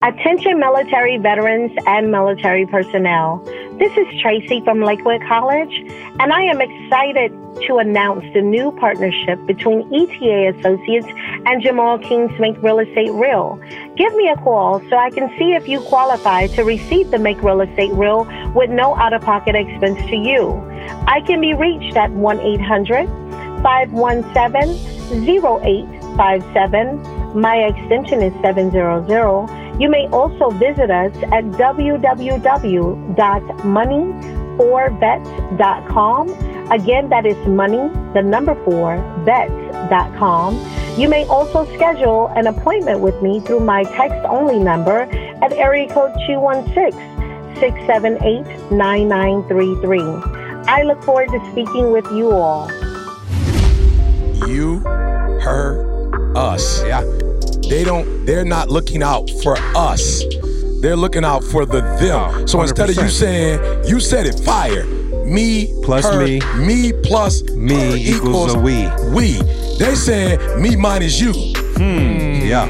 Attention military veterans and military personnel. This is Tracy from Lakewood College, and I am excited to announce the new partnership between ETA Associates and Jamal King's Make Real Estate Real. Give me a call so I can see if you qualify to receive the Make Real Estate Real with no out of pocket expense to you. I can be reached at 1 800 517 0857. My extension is 700. You may also visit us at www.money4vets.com. Again, that is money, the number four, vets.com. You may also schedule an appointment with me through my text only number at area code 216 678 9933. I look forward to speaking with you all. You, her, us. Yeah. They don't, they're not looking out for us. They're looking out for the them. So instead of you saying, you said it, fire. Me Plus her, me. Me plus Me her equals a we. We. They saying me minus you. Hmm. Yeah.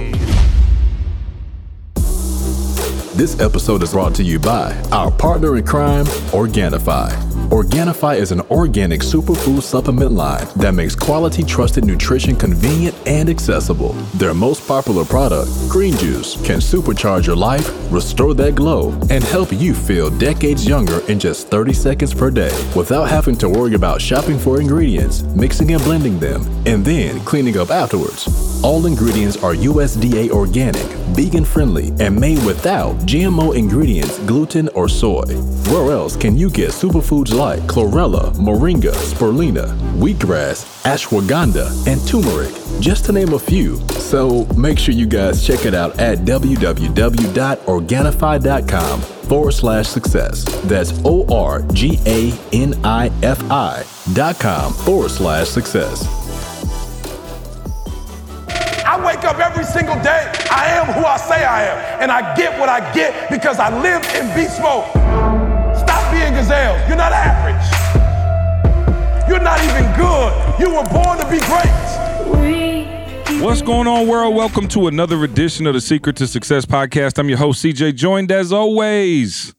This episode is brought to you by our partner in crime, Organifi. Organifi is an organic superfood supplement line that makes quality, trusted nutrition convenient and accessible. Their most popular product, Green Juice, can supercharge your life, restore that glow, and help you feel decades younger in just 30 seconds per day without having to worry about shopping for ingredients, mixing and blending them, and then cleaning up afterwards. All ingredients are USDA organic, vegan friendly, and made without GMO ingredients, gluten, or soy. Where else can you get superfoods like chlorella, moringa, spirulina, wheatgrass, ashwagandha, and turmeric, just to name a few? So make sure you guys check it out at www.organifi.com forward slash success. That's O R G A N I F I dot com forward slash success. I wake up every single day. I am who I say I am. And I get what I get because I live in beast mode. Gazelles. You're not average. You're not even good. You were born to be great. What's going on, world? Welcome to another edition of the Secret to Success podcast. I'm your host, CJ, joined as always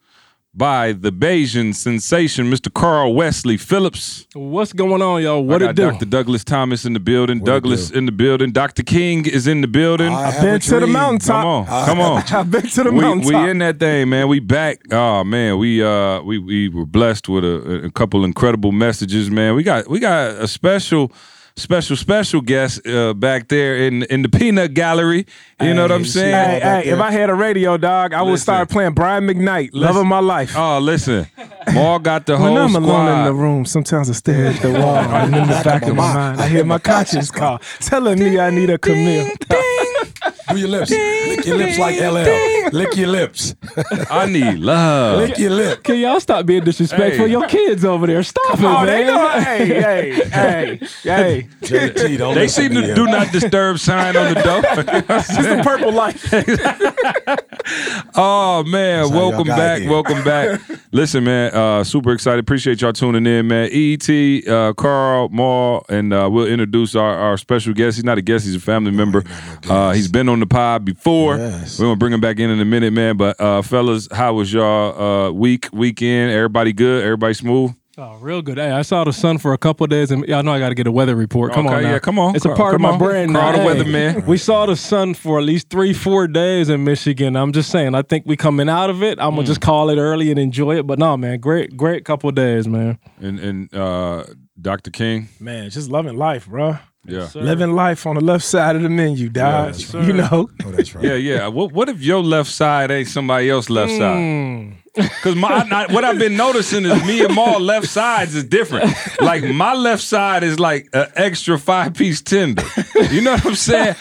by the Bayesian sensation, Mr. Carl Wesley Phillips. What's going on, y'all? What I it do? Dr. Douglas Thomas in the building. it Douglas in the building. Dr. King is in the building. I I've have been a to the dream. mountaintop. Come on, come on. I've been to the we, we in that thing, man. We back. Oh man, we uh we we were blessed with a, a couple incredible messages, man. We got we got a special special special guest uh, back there in in the peanut gallery. You know what I'm saying? Hey, hey, if I had a radio dog, I would start playing Brian McKnight, Love of My Life. Oh, listen. Maul got the when whole I'm squad. alone in the room, sometimes I stare at the wall, and in the back of my mind, I hear my conscience call, telling me I need a Camille. Do your lips. Lick your lips like LL. Lick your lips. I need love. Lick your lip. Can y'all stop being disrespectful? Hey. Your kids over there, stop it, on, man. they know- hey, hey, hey, hey. JT, don't They listen see to the do not disturb sign on the door. It's the purple light. Oh man, how y'all welcome back, here. welcome back. Listen, man, uh, super excited. Appreciate y'all tuning in, man. ET, uh, Carl, Maul, and uh, we'll introduce our, our special guest. He's not a guest; he's a family member. Uh, he's been on the pod before. Yes. We're gonna bring him back in in a minute, man. But uh, fellas, how was y'all uh, week, weekend? Everybody good? Everybody smooth? Oh, real good. Hey, I saw the sun for a couple of days, and y'all know I got to get a weather report. Come Okay, on, now. yeah, come on. It's a Carl, part of my on. brand Carl now. the Hey, weatherman. We saw the sun for at least three, four days in Michigan. I'm just saying, I think we coming out of it. I'm gonna Mm. just call it early and enjoy it. But no, man, great, great couple of days, man. And and uh, Dr. King, Man, just loving life, bro. Yeah. Living life on the left side of the menu, dog. that's you know. Oh, that's right. Yeah, yeah. What what if your left side ain't somebody else's left Hmm. side? Because my I, what I've been noticing is me and Maul left sides is different. Like my left side is like an extra five piece tender. You know what I'm saying?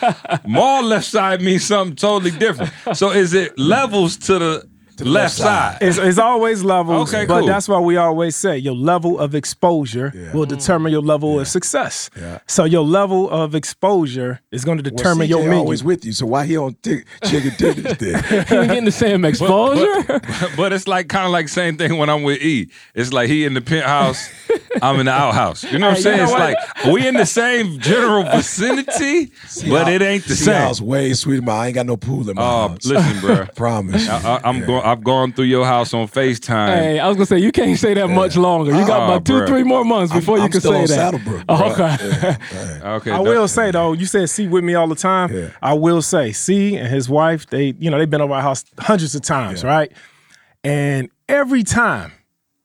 Maul left side means something totally different. So is it levels to the, left, left side? side. It's, it's always levels, Okay, but cool. that's why we always say your level of exposure will determine your level of success. Yeah. So your level of exposure is going to Well, determine your CJ menu. always with you, so why he on t- chicken tenders then? You ain't getting the same exposure. But, but it's like kind of like same thing when I'm with E. It's like he in the penthouse I'm in the outhouse. You know what I'm Hey, you saying? know It's like we in the same general vicinity, but it ain't the See, same. house way sweet, man. I ain't got no pool in my Oh, house. listen, bro. Promise. I, I, I'm going. I've gone through your house on Facetime. Hey, I was gonna say you can't say that much longer. You got Oh, about two, bruh. three more months I'm- before you I'm can still say on that. Saddlebrook, Oh, bro. okay. Okay, I will say though, you said C with me all the time. Yeah. I will say C and his wife, they you know they've been over our house hundreds of times, right? And every time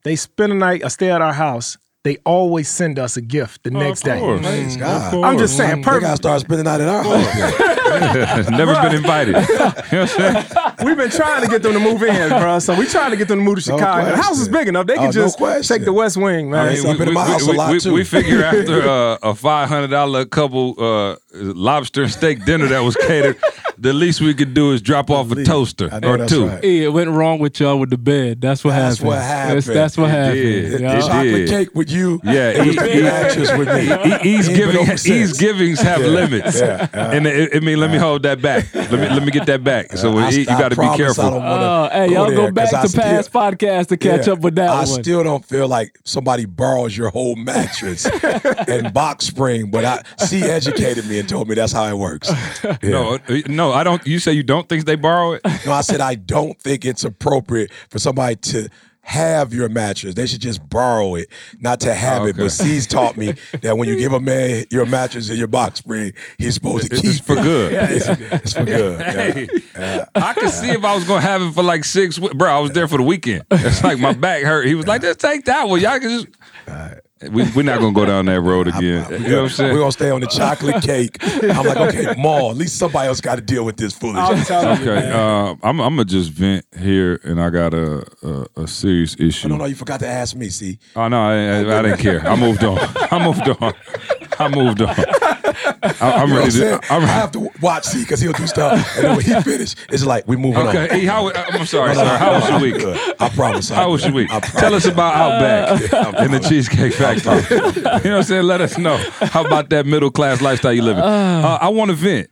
they spend a night or stay at our house, they always send us a gift the next day. Praise God. I'm just saying, They gotta start spending out at our house. Never been invited. you know what I'm saying? We've been trying to get them to move in, bro. So we trying to get them to move to No Chicago. the house is big enough; they Oh, can no just question. take the West Wing, man. I mean, I've been in my house a lot, we, too. we figure after uh, a five hundred dollar couple uh, lobster and steak dinner that was catered, the least we could do is drop off a toaster know or two. right. It went wrong with y'all with the bed. That's what That's happened. what happened. that's what It happened. did. Yeah. It Chocolate did. cake with you. Yeah, It was big e- with me. E- Ease giving, over ease givings have limits, and it, I mean, let me hold that back. Let me let me get that back. So I- you got to be promise I careful. don't wanna Oh, hey, go y'all there, go back 'cause I to still- past podcasts to catch Yeah. up with that one. I one. still don't feel like somebody borrows your whole mattress and box spring, but I she educated me and told me that's how it works. No, uh, no, I don't. You say you don't think they borrow it? No, I said I don't think it's appropriate for somebody to have your mattress. They should just borrow it, not to have it. Okay. But C's taught me that when you give a man your mattress and your box spring, he's supposed to It's keep for it. good. It's, for good. it's for good. yeah. I could see if I was gonna have it for like six. Bro, I was there for the weekend. It's like my back hurt. He was like, "Just take that one. Y'all can just." We, we're not gonna go down that road again. You know what I'm We're gonna stay on the chocolate cake. I'm like, okay, Ma, at least somebody else got to deal with this I'm foolishness. telling you, man. uh, I'm I'm gonna just vent here, and I got a a, a serious issue. No, no, you forgot to ask me. See, Oh no, I, I, I didn't care. I moved on. I moved on. I moved on. I, I'm you know ready I'm to. I'm I have to watch C because he'll do stuff, and then when he finish, it's like we moving on. okay. Hey, how? I'm sorry, No, no, sir. How was your week? I promise. I'm How was your week? Tell us about Outback and the Cheesecake Factory. you know what I'm saying? Let us know. How about that middle class lifestyle you living? Uh, I want to vent.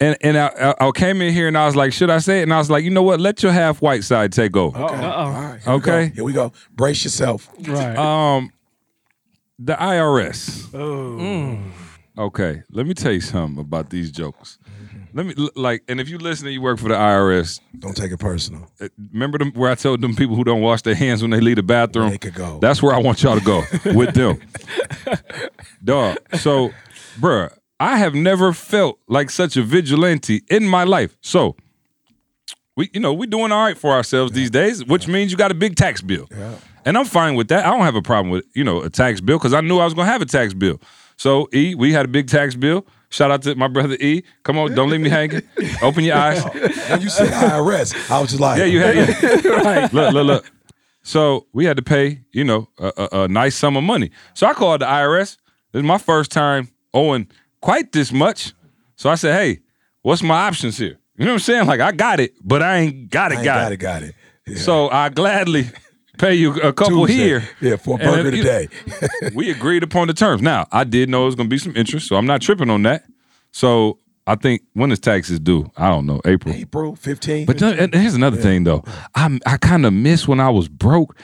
And and I, I I came in here and I was like, should I say it? And I was like, you know what? Let your half white side take over. Okay. All right. Here Okay. go. Here we go. Brace yourself. right. Um, the IRS. Okay, let me tell you something about these jokers. Let me like, and if you listen and you work for the IRS, Don't take it personal. uh, remember them where I told them people who don't wash their hands when they leave the bathroom. They could go. That's where I want y'all to go with them, dog. So, bruh, I have never felt like such a vigilante in my life. So. We, you know, we doing all right for ourselves these days, which means you got a big tax bill. And I'm fine with that. I don't have a problem with, you know, a tax bill because I knew I was gonna have a tax bill. So E, we had a big tax bill. Shout out to my brother E. Come on, don't leave me hanging. Open your eyes. When you said IRS, I was just like, Yeah, you had yeah. right. Look, look, look. So we had to pay, you know, a, a, a nice sum of money. So I called the IRS. This is my first time owing quite this much. So I said, hey, what's my options here? You know what I'm saying? Like I got it, but I ain't got it, I ain't got, got it. it, got it. Yeah. So I gladly pay you a couple Tuesday. here. Yeah, for a burger today. we agreed upon the terms. Now, I did know it was going to be some interest, so I'm not tripping on that. So I think when is taxes due? I don't know, April. April 15th. But here's another thing, though. I I kind of miss when I was broke.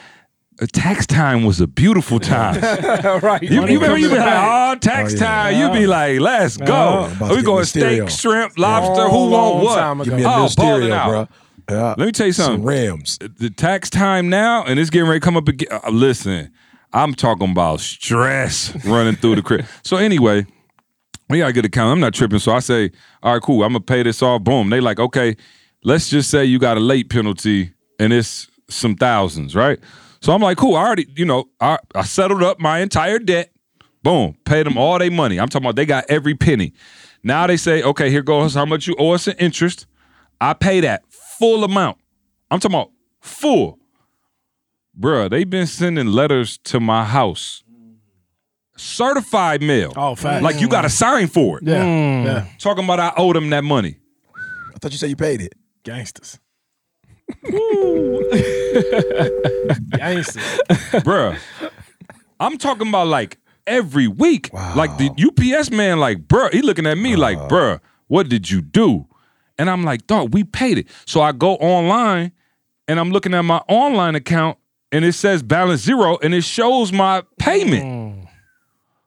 Uh, tax time was a beautiful time. right. You, you remember you be like, oh, tax Oh, yeah. time. You'd be like, let's go. about to we going steak, shrimp, lobster. Long, who want what? Give me a oh, little balling stereo, bro. Yeah. Let me tell you Some something. rims. The tax time now, and it's getting ready to come up again. Uh, listen, I'm talking about stress running through the crib. So anyway, we gotta get a count. I'm not tripping. So I say, all right, cool. I'm gonna pay this off. Boom. They like, okay, let's just say you got a late penalty and it's some thousands, right? So I'm like, cool. I already, you know, I, I settled up my entire debt. Boom. Paid them all their money. I'm talking about they got every penny. Now they say, okay, here goes how much you owe us in interest. I pay that full amount. I'm talking about full. Bruh, they've been sending letters to my house. Certified mail. Oh, facts. Like you got to sign for it. Yeah. Mm. Yeah. Talking about I owe them that money. I thought you said you paid it. Gangsters. Gangsters. Bruh. I'm talking about like every week. Like the UPS man, like, bruh, he looking at me like, uh-huh. bruh, what did you do? And I'm like, dog, we paid it. So I go online and I'm looking at my online account and it says balance zero and it shows my payment.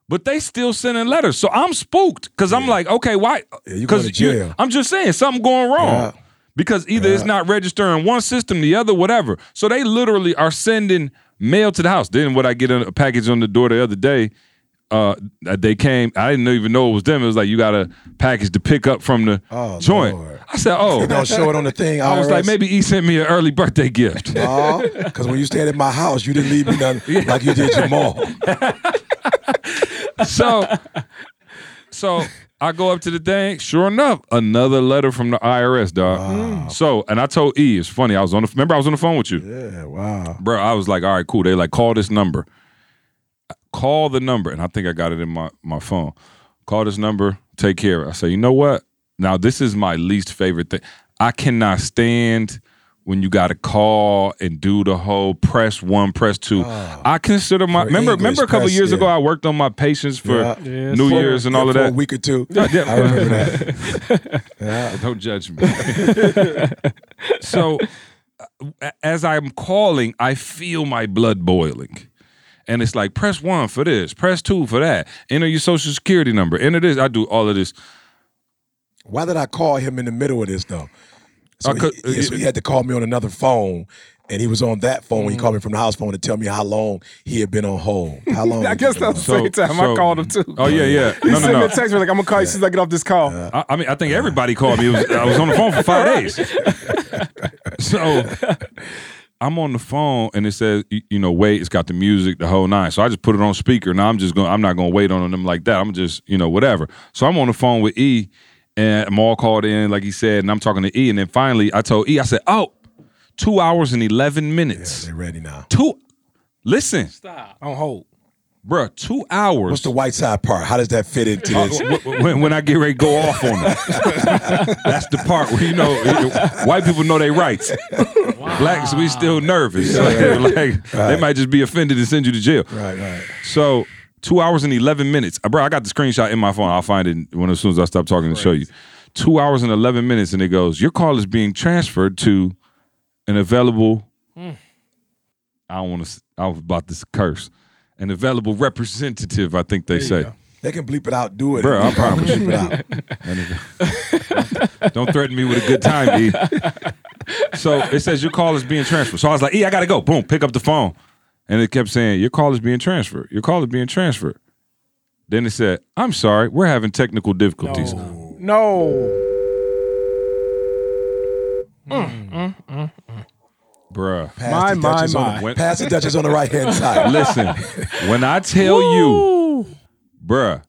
But they still sending letters. So I'm spooked because I'm like, okay, why? Yeah, to jail. I'm just saying something going wrong. Yeah. Because either it's not registering one system, the other, whatever. So they literally are sending mail to the house. Then what I get a package on the door the other day, uh, they came. I didn't even know it was them. It was like you got a package to pick up from the Oh, joint. Lord. I said, oh. Don't show it on the thing. I was like, maybe he sent me an early birthday gift. because when you stayed at my house, you didn't leave me nothing like you did Jamal. so, so I go up to the thing. Sure enough, another letter from the IRS, dog. Mm. So, and I told E, it's funny. I was on the remember I was on the phone with you, Yeah, wow. bro. I was like, all right, cool. They like call this number, call the number, and I think I got it in my my phone. Call this number, take care. I say, you know what? Now this is my least favorite thing. I cannot stand when you got to call and do the whole press one, press two. I consider my remember English, remember a couple press, years ago. I worked on my patience for Yeah. Yeah, New so- Year's and all of For a that. week or two. yeah. I remember that. Don't judge me. so, uh, as I'm calling, I feel my blood boiling. And it's like, press one for this, press two for that, enter your social security number, enter this. I do all of this. Why did I call him in the middle of this though? So, I could- he, yeah, so he had to call me on another phone, and he was on that phone. He called me from the house phone to tell me how long he had been on hold. How long? I guess that's on the So- same time I called him too. Oh, yeah, yeah. He No, no, sent me a text me like, I'm gonna call you as soon as I get off this call. I, I mean, I think everybody called me. It was, I was on the phone for five days. so I'm on the phone and it says, you, you know, wait, it's got the music, the whole nine. So I just put it on speaker. Now I'm just going, I'm not going to wait on them like that. I'm just, you know, whatever. So I'm on the phone with E and Maul called in, like he said, and I'm talking to E. And then finally I told E, I said, oh, two hours and 11 minutes. They're ready now. Two, listen, Stop. On hold. bruh, two hours. What's the white side part? How does that fit into this? Uh, when, when I get ready to go off on them. That's the part where you know white people know they rights. Blacks we still nervous. like they might just be offended and send you to jail. Right, right. So two hours and eleven minutes, Uh, bro. I got the screenshot in my phone. I'll find it when as soon as I stop talking to show you. Two hours and eleven minutes, and it goes. Your call is being transferred to an available. I don't want to. I was about to curse. An available representative. I think they say. They can bleep it out. Do it, Bro, I promise Bleep it out. Don't threaten me with a good time, E. So it says your call is being transferred. So I was like, E, I gotta go. Boom, pick up the phone. And it kept saying, Your call is being transferred. Your call is being transferred. Then it said, I'm sorry, we're having technical difficulties. No. Mm. Mm, mm, bruh. Pass My, the my, Duchess my. the- Pass the Duchess on the right hand side. Listen, when I tell you, bruh,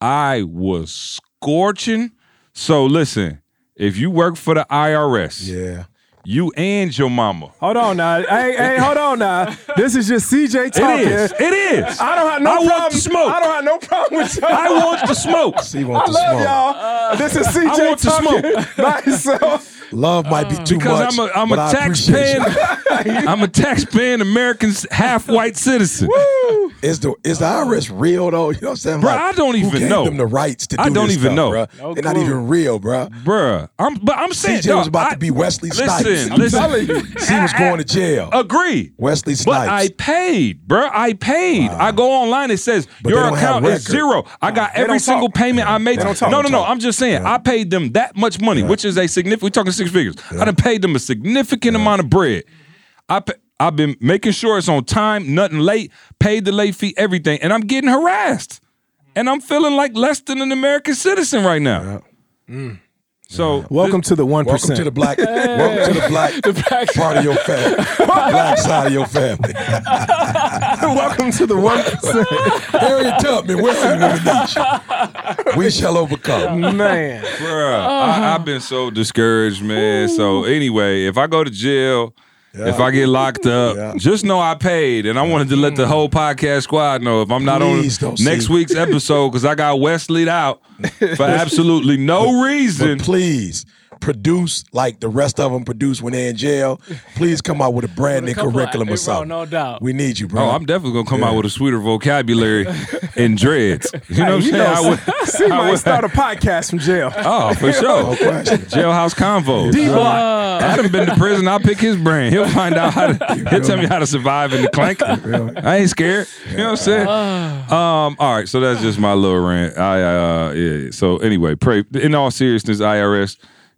I was scorching. So listen, if you work for the IRS, Yeah. You and your mama. Hold on now. Hey, hey, hold on now. This is just CJ It talking. is. It is. I don't have no problem. I want problem. the smoke. I don't have no problem with y'all. I want the smoke. See, I want the love smoke. y'all. This is CJ I want the talking by himself. Love might be too Because much. I'm a I'm but a I taxpaying. I'm a taxpaying American half white citizen. Is the is the IRS real though? You know what I'm saying? Bro, Like, I don't who even gave know. them the rights to do I don't this even stuff, know. bruh? No They're not even real, bro. Bro, I'm but I'm saying CJ was about I- to be Wesley Snipes. Listen, I'm listen. telling you. He was going to jail. Agree. Wesley But I paid, bruh. I paid. I go online. It says But your don't have account is record. zero. I got They every don't single talk. payment I made. They don't talk. No, no, no. I'm just saying. I paid them that much money, which is a significant. We're talking six figures. I done paid them a significant amount of bread. I pay, I've been making sure it's on time, nothing late, paid the late fee, everything, and I'm getting harassed, and I'm feeling like less than an American citizen right now. Mm. So Welcome to the one welcome to the black. welcome to the black part of your family. black side of your family. welcome to the one percent. Harriet Tubman, where are you when we need you? We shall overcome. Man. Bruh, I, I've been so discouraged, man. So anyway, if I go to jail, if I get locked up, Yeah. just know I paid, and I wanted to let the mm. whole podcast squad know if I'm not Please on next week's episode because I got Wesleyed out for absolutely no reason. But please, produce like the rest of them produce when they're in jail, please come out with a brand new a couple of- curriculum hey, or bro, something. no doubt. We need you, bro. Oh, I'm definitely gonna come out with a sweeter vocabulary and dreads. You know what I'm saying? know, I would, C I might would- start a podcast from jail. Oh, for sure. no. Jailhouse convo. D-Block. Adam been to prison. I'll pick his brain. He'll find out how to. He'll tell me how to survive in the clank. I ain't scared. You know what I'm saying? Um. All right. So that's just my little rant. I. Uh. Yeah. So anyway, pray. In all seriousness, IRS.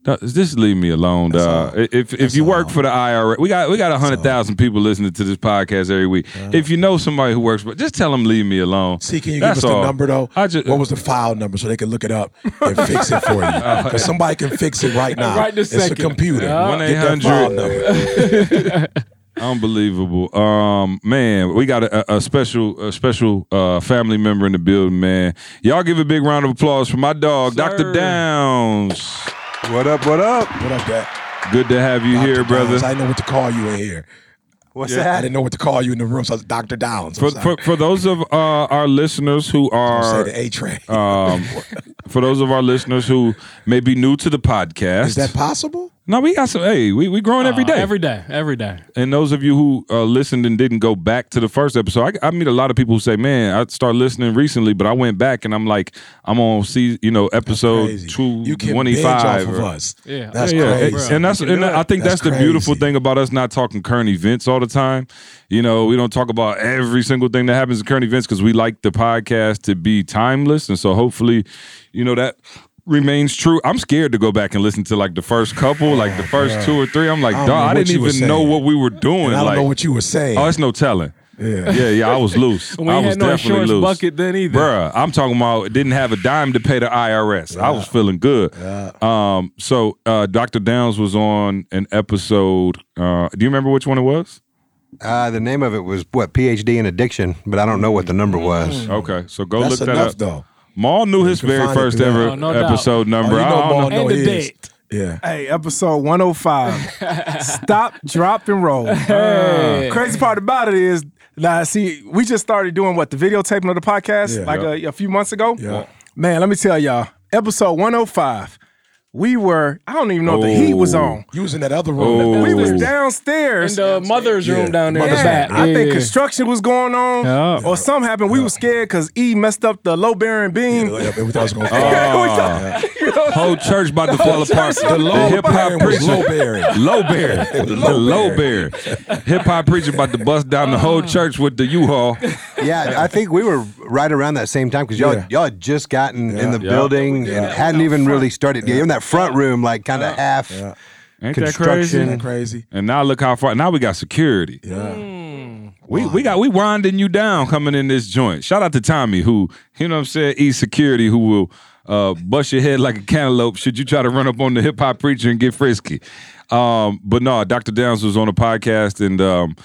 No, Just leave me alone, dog. If if you work for the IRS, we got we got hundred thousand people listening to this podcast every week. If you know somebody who works, but just tell them leave me alone. See, can you That's give us all. the number though? I just what was the file number so they can look it up and fix it for you? Because somebody can fix it right now. Right this it's second. a computer. Yeah. Get that 1-800. Unbelievable, um, man. We got a, a special, a special uh, family member in the building, man. Y'all give a big round of applause for my dog, Sir. Dr. Downs. What up? What up? What up, Dad? Good to have you Dr. here, Downs. brother. I didn't know what to call you in here. What's I that? I didn't know what to call you in the room. So I Dr. Downs. For, for, for those of uh, our listeners who are Say are, the A train. um, for those of our listeners who may be new to the podcast, Is that possible? No, we got some. Hey, we we growing every Uh, day. Every day. Every day. and those of you who uh, listened and didn't go back to the first episode, I, I meet a lot of people who say, "Man, I started listening recently, but I went back and I'm like, I'm on see, you know, episode Crazy. two You can twenty binge off five. of us. Yeah. That's yeah, crazy. and that's and do. I think that's, That's the beautiful thing about us not talking current events all the time. You know, we don't talk about every single thing that happens in current events because we like the podcast to be timeless, and so hopefully, you know that remains true. I'm scared to go back and listen to like the first couple, like the first two or three. I'm like, I dog, know I didn't you were even know what we were doing. And I don't like, know what you were saying. oh, it's no telling. yeah. Yeah, yeah, I was loose. We I ain't was no definitely insurance loose. bucket then either. Bruh, I'm talking about didn't have a dime to pay the IRS. I was feeling good. Um, so uh, Dr. Downs was on an episode. Uh, do you remember which one it was? Uh, the name of it was what? PhD in addiction, but I don't know what the number was. Okay, so go That's look that enough, up. though. Maul knew his very find it first through ever that. Oh, no doubt. episode number. Oh, you I know don't Maul know. know And the his. date. Yeah. Hey, episode 105. Stop, drop, and roll. Hey. Uh, crazy part about it is, now see, we just started doing what the videotaping of the podcast Yeah. like a, uh, a few months ago. Yeah. Man, let me tell y'all, episode 105. We were, I don't even know if the heat was Oh. on. You was in that other Oh. room. We was Ooh. In downstairs. the mother's Yeah. room down there in the Mother's back. room. I think Yeah. construction was going on, Yeah. or something happened. We was scared because E messed up the low bearing beam. Yeah, we thought it was going to Oh. Whole church about to fall apart. The low hip hop bearing was preacher, low bearing. low bear, low bear. Hip hop preacher about to bust down the whole church with the U-Haul. Yeah, I think we were right around that same time because y'all Yeah. y'all had just gotten in the Yeah. building and hadn't even really started. Yeah, in that front room, like kind of half Ain't construction. crazy? That crazy? And now look how far. Now we got security. Yeah. We we got we winding you down coming in this joint. Shout out to Tommy who you know what I'm saying. E security who will uh, bust your head like a cantaloupe should you try to run up on the hip hop preacher and get frisky. Um, but no, Dr. Downs was on a podcast and um,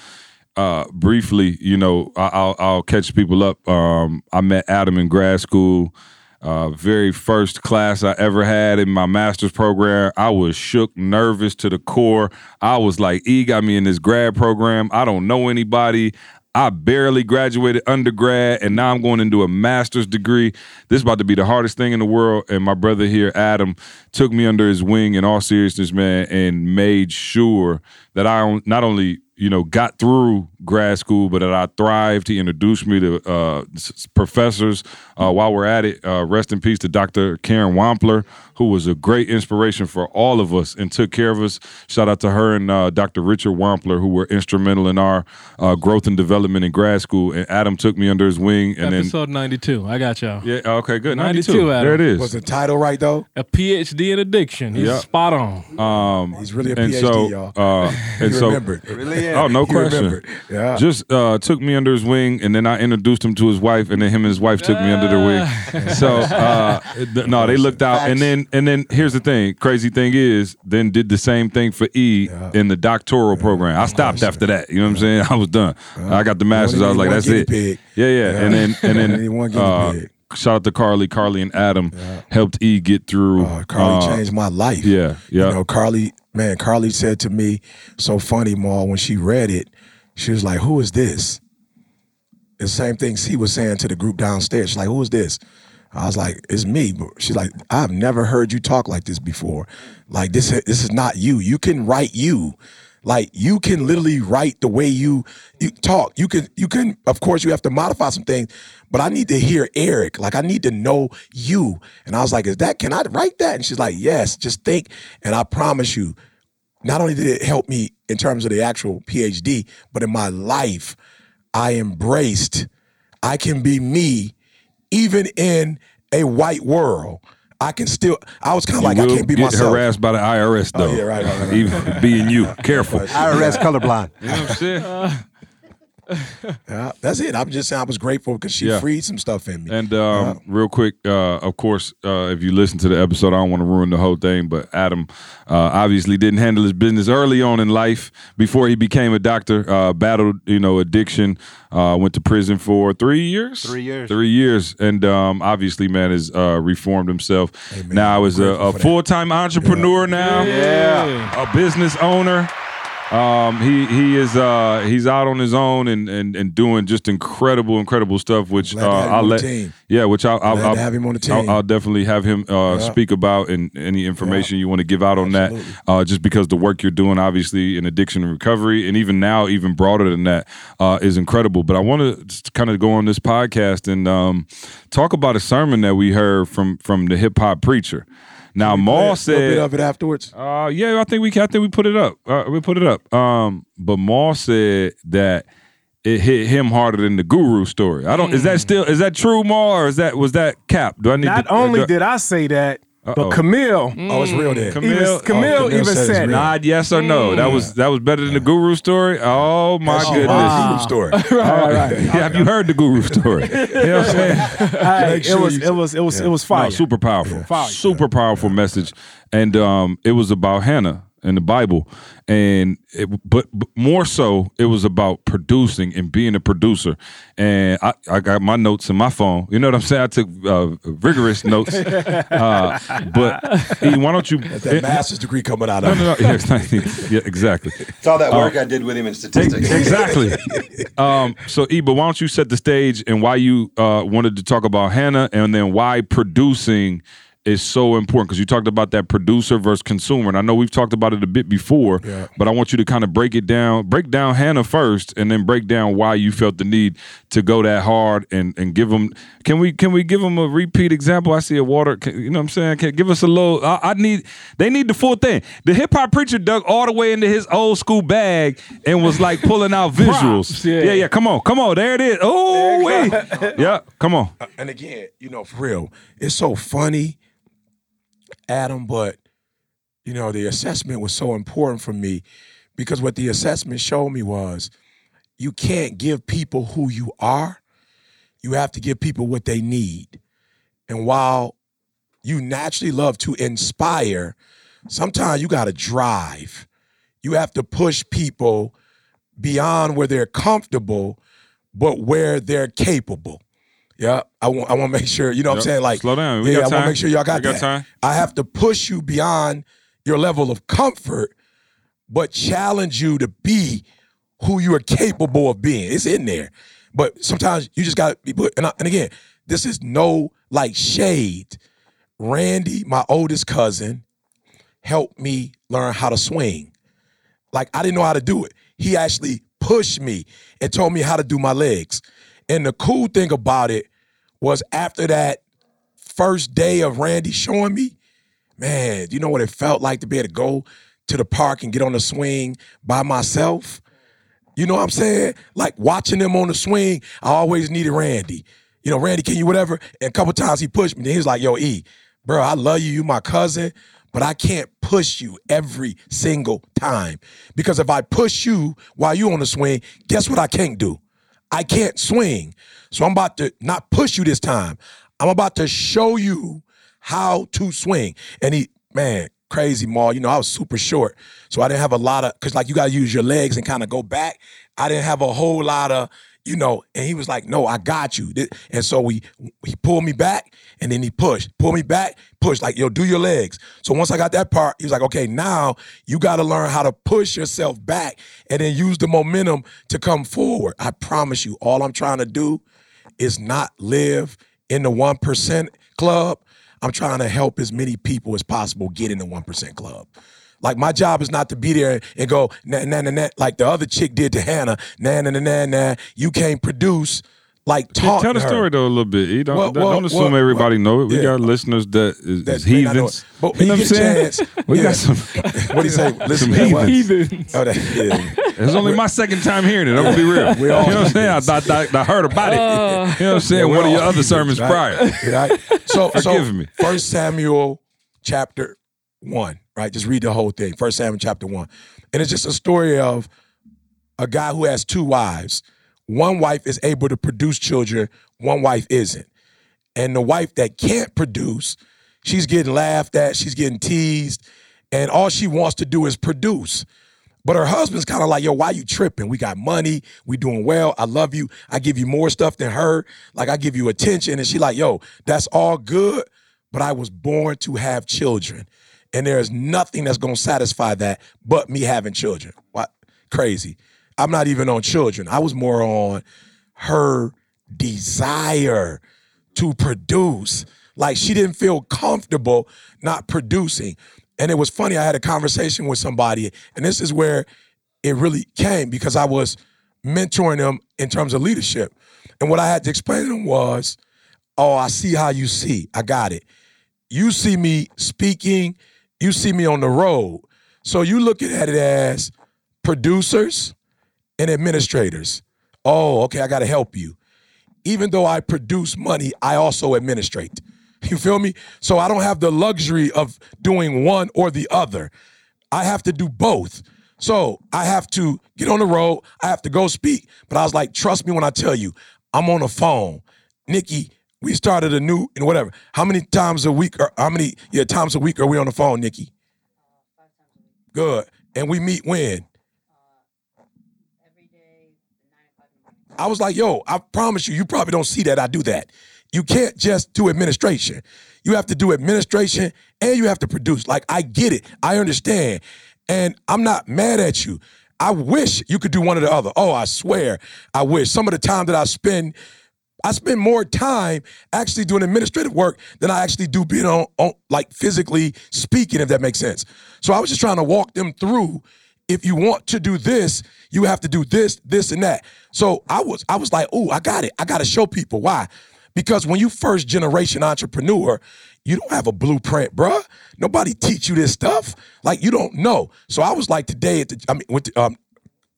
uh, briefly, you know, I'll I'll catch people up. Um, I met Adam in grad school. Uh, very first class I ever had in my master's program. I was shook, nervous to the core. I was like, E got me in this grad program. I don't know anybody. I barely graduated undergrad, and now I'm going into a master's degree. This is about to be the hardest thing in the world. And my brother here, Adam, took me under his wing in all seriousness, man, and made sure that I not only you know got through grad school, but that I thrived. He introduced me to uh, professors. Uh, while we're at it, uh, rest in peace to Dr. Karen Wampler, who was a great inspiration for all of us and took care of us. Shout out to her and uh, Dr. Richard Wampler, who were instrumental in our uh, growth and development in grad school. And Adam took me under his wing, and then Episode 92. I got y'all. yeah, okay, good. 92, 92. Adam. There it is. Was the title right, though? A PhD in addiction. He's Yeah. spot on. Um, He's really a and PhD, so, y'all. uh, and You so, remembered. Really? oh no You question. remembered. Yeah. Just uh, took me under his wing, and then I introduced him to his wife, and then him and his wife took me under their wing. So uh, th- no, they looked out, and then and then here's the thing. Crazy thing is, then did the same thing for E in the doctoral program. I stopped after that. You know what I'm saying? I was done. I got the master's. I was like, that's it. pig. Yeah, yeah, Yeah. and then and Only one then guinea uh, shout out to Carly, Carly and Adam helped E get through. Uh, Carly uh, changed my life. yeah, yeah. You know, Carly, man, Carly said to me, so funny, Ma, when she read it, she was like, Who is this? The same thing she was saying to the group downstairs. She's like, Who is this? I was like, it's me. She's like, I've never heard you talk like this before. Like this, this is not you. You can write you. Like you can literally write the way you you talk. You can you can of course you have to modify some things, but I need to hear Eric. Like I need to know you. And I was like, is that can I write that? And she's like, yes. Just think. And I promise you, not only did it help me in terms of the actual PhD, but in my life, I embraced. I can be me, even in a white world. I can still. I was kind of like I can't be get myself. harassed by the IRS oh, though. Oh, yeah, right, right, right, right. Even being you, careful. IRS colorblind. You know what I'm saying? Uh, Yeah, that's it. I'm just saying I was grateful because she Yeah. freed some stuff in me. And um, real quick, uh, of course, uh, if you listen to the episode, I don't want to ruin the whole thing, but Adam uh, obviously didn't handle his business early on in life before he became a doctor. Uh, battled, you know, addiction. Uh, went to prison for three years. Three years. Three years, and um, obviously, man, has uh, reformed himself. Amen. Now is a, a full time entrepreneur now. Yeah, a business owner. Um, he he is uh, he's out on his own and, and and doing just incredible incredible stuff. Which uh, I'll on the let team. yeah, which I'll, I'll, I'll have him on the I'll, team. I'll definitely have him uh, Yeah. speak about and any information you want to give out on that. Absolutely. Uh, just because the work you're doing, obviously in addiction and recovery, and even now, even broader than that, uh, is incredible. But I want to kind of go on this podcast and um, talk about a sermon that we heard from from the hip hop preacher. Now, Play a little bit said, of it afterwards. uh, yeah, I think we I think we put it up. Uh, we put it up. Um, but Maul said that it hit him harder than the Guru story. I don't. Is that still is that true, Maul, or is that was that cap? Do I need Not to, only do, did I say that, Uh-oh. but Camille, Oh, it's real then. Camille- even, oh, Camille, Camille even said it's said nod yes or no? That was that was better than the Guru story. Oh my That's goodness. wow. story. Yeah, have you heard the Guru story? you know what I'm saying? Hey, Make it was it was it was Yeah. it was fire. No, super powerful, Fire. super powerful message, and um, it was about Hannah in the Bible, and it, but, but more so, it was about producing and being a producer. And I, I got my notes in my phone. You know what I'm saying? I took uh, rigorous notes. Uh, but E, why don't you? That master's degree coming out no, of no, no. Yeah, yeah, exactly. It's all that work I did with him in statistics. Exactly. um, so, E, but why don't you set the stage and why you uh, wanted to talk about Hannah and then why producing is so important? Because you talked about that producer versus consumer. And I know we've talked about it a bit before, Yeah. but I want you to kind of break it down, break down Hannah first, and then break down why you felt the need to go that hard and, and give them. Can we can we give them a repeat example? I see a water. Can, you know what I'm saying? Can, give us a little. I, I need. They need the full thing. The hip hop preacher dug all the way into his old school bag and was like pulling out visuals. Props, yeah. yeah, yeah. Come on, come on. There it is. Oh, wait. yeah. Come on. Uh, and again, you know, for real, it's so funny, Adam, but you know, the assessment was so important for me because what the assessment showed me was you can't give people who you are. You have to give people what they need. And while you naturally love to inspire, sometimes you got to drive. You have to push people beyond where they're comfortable, but where they're capable. Yeah, I want I want to make sure, you know what Yep. I'm saying? Like Slow down. We yeah, I want to make sure y'all got We that. time. I have to push you beyond your level of comfort, but challenge you to be who you are capable of being. It's in there. But sometimes you just got to be put. And, I, and again, this is no like shade. Randy, my oldest cousin, helped me learn how to swing. Like I didn't know how to do it. He actually pushed me and told me how to do my legs. And the cool thing about it was after that first day of Randy showing me, man, you know what it felt like to be able to go to the park and get on the swing by myself? You know what I'm saying? Like watching them on the swing, I always needed Randy. You know, Randy, can you whatever? And a couple times he pushed me. Then he was like, yo, E, bro, I love you. You my cousin, but I can't push you every single time. Because if I push you while you on the swing, guess what I can't do? I can't swing. So I'm about to not push you this time. I'm about to show you how to swing. And he, man, crazy, Maul. You know, I was super short. So I didn't have a lot of, because like you got to use your legs and kind of go back. I didn't have a whole lot of, you know, and he was like, no, I got you. And so we he pulled me back and then he pushed, pulled me back, pushed, like, yo, do your legs. So once I got that part, he was like, okay, now you got to learn how to push yourself back and then use the momentum to come forward. I promise you, all I'm trying to do is not live in the 1%. club, I'm trying to help as many people as possible get in the 1% club. Like my job is not to be there and go nah nah nah, nah like the other chick did to Hannah. Nah nah nah nah nah. You can't produce like talk. Tell taunting the her. story though a little bit. You don't, Well, don't well, assume well, everybody know it. We yeah. got listeners that is, That is may know heathens. But you know what I'm saying? get we yeah. got some. What do you say? Listen, Some man, what? Heathens. Oh, that, yeah. It's only my second time hearing it. I'm gonna be real. We all you know what I'm saying? I, thought I, I heard about it. Uh. you know what I'm saying? Yeah, we're One of your all other sermons right? prior. Right? So, so me. First Samuel chapter one, right? Just read the whole thing. First Samuel chapter one, and it's just a story of a guy who has two wives. One wife is able to produce children. One wife isn't, and the wife that can't produce, she's getting laughed at. She's getting teased, and all she wants to do is produce. But her husband's kind of like, yo, why you tripping? We got money. We doing well. I love you. I give you more stuff than her. Like I give you attention. And she like, yo, that's all good. But I was born to have children. And there is nothing that's gonna satisfy that but me having children. What crazy. I'm not even on children. I was more on her desire to produce. Like she didn't feel comfortable not producing. And it was funny, I had a conversation with somebody, and this is where it really came because I was mentoring them in terms of leadership. And what I had to explain to them was, oh, I see how you see. I got it. You see me speaking, you see me on the road. So you looking at it as producers and administrators. Oh, okay, I gotta help you. Even though I produce money, I also administrate. You feel me? So I don't have the luxury of doing one or the other. I have to do both. So I have to get on the road. I have to go speak. But I was like, trust me when I tell you, I'm on the phone. Nikki, we started a new and whatever. How many times a week or how many yeah, times a week are we on the phone, Nikki? Good. And we meet when? I was like, yo, I promise you, you probably don't see that I do that. You can't just do administration. You have to do administration and you have to produce. Like, I get it. I understand. And I'm not mad at you. I wish you could do one or the other. Oh, I swear, I wish. Some of the time that I spend, I spend more time actually doing administrative work than I actually do being on, on like physically speaking, if that makes sense. So I was just trying to walk them through if you want to do this, you have to do this, this, and that. So I was, I was like, oh, I got it. I got to show people why. Because when you first generation entrepreneur, you don't have a blueprint, bruh. Nobody teach you this stuff. Like you don't know. So I was like today, at the, I mean, the, um,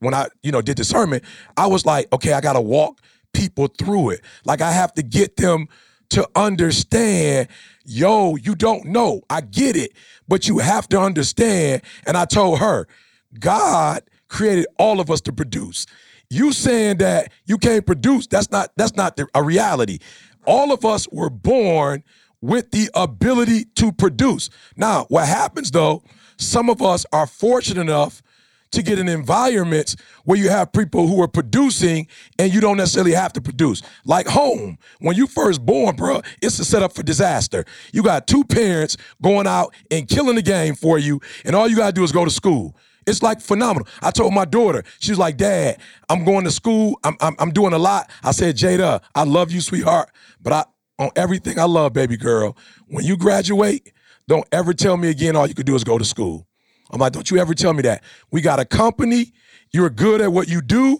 when I you know did the sermon, I was like, okay, I got to walk people through it. Like I have to get them to understand, yo, you don't know. I get it, but you have to understand. And I told her, God created all of us to produce. You saying that you can't produce, that's not that's not the, a reality. All of us were born with the ability to produce. Now, what happens though, some of us are fortunate enough to get in environments where you have people who are producing and you don't necessarily have to produce. Like home, when you first born, bro, it's a setup for disaster. You got two parents going out and killing the game for you, and all you gotta do is go to school. It's like phenomenal. I told my daughter, she was like, Dad, I'm going to school. I'm, I'm, I'm doing a lot. I said, Jada, I love you, sweetheart, but I on everything I love, baby girl, when you graduate, don't ever tell me again all you could do is go to school. I'm like, don't you ever tell me that. We got a company. You're good at what you do.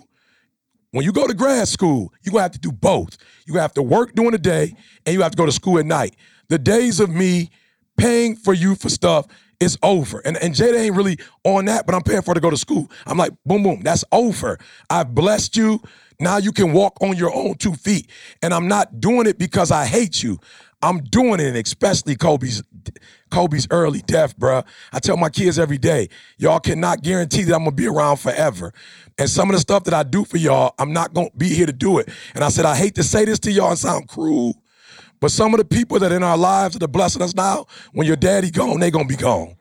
When you go to grad school, you're gonna have to do both. Gonna have to work during the day and you have to go to school at night. The days of me paying for you for stuff is over. And, and Jada ain't really on that, but I'm paying for her to go to school. I'm like, boom, boom, that's over. I've blessed you. Now you can walk on your own two feet. And I'm not doing it because I hate you. I'm doing it, especially Kobe's Kobe's early death, bruh. I tell my kids every day, y'all cannot guarantee that I'm gonna be around forever. And some of the stuff that I do for y'all, I'm not gonna be here to do it. And I said, I hate to say this to y'all and sound cruel, but some of the people that in our lives that are blessing us now, when your daddy gone, they gonna be gone.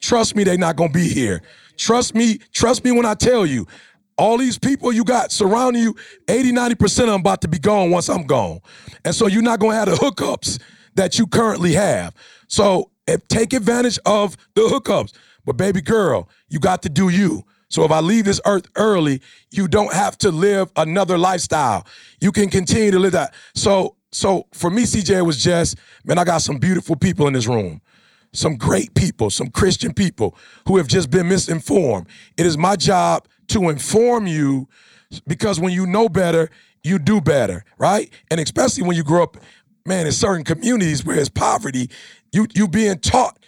Trust me, they not gonna be here. Trust me, trust me when I tell you, all these people you got surrounding you, 80, 90% of them about to be gone once I'm gone. And so you're not gonna have the hookups that you currently have. So eh, take advantage of the hookups. But baby girl, you got to do you. So if I leave this earth early, you don't have to live another lifestyle. You can continue to live that. So so for me, CJ, was just, man, I got some beautiful people in this room. Some great people, some Christian people who have just been misinformed. It is my job to inform you because when you know better, you do better, right? And especially when you grow up, man, in certain communities where it's poverty, you you being taught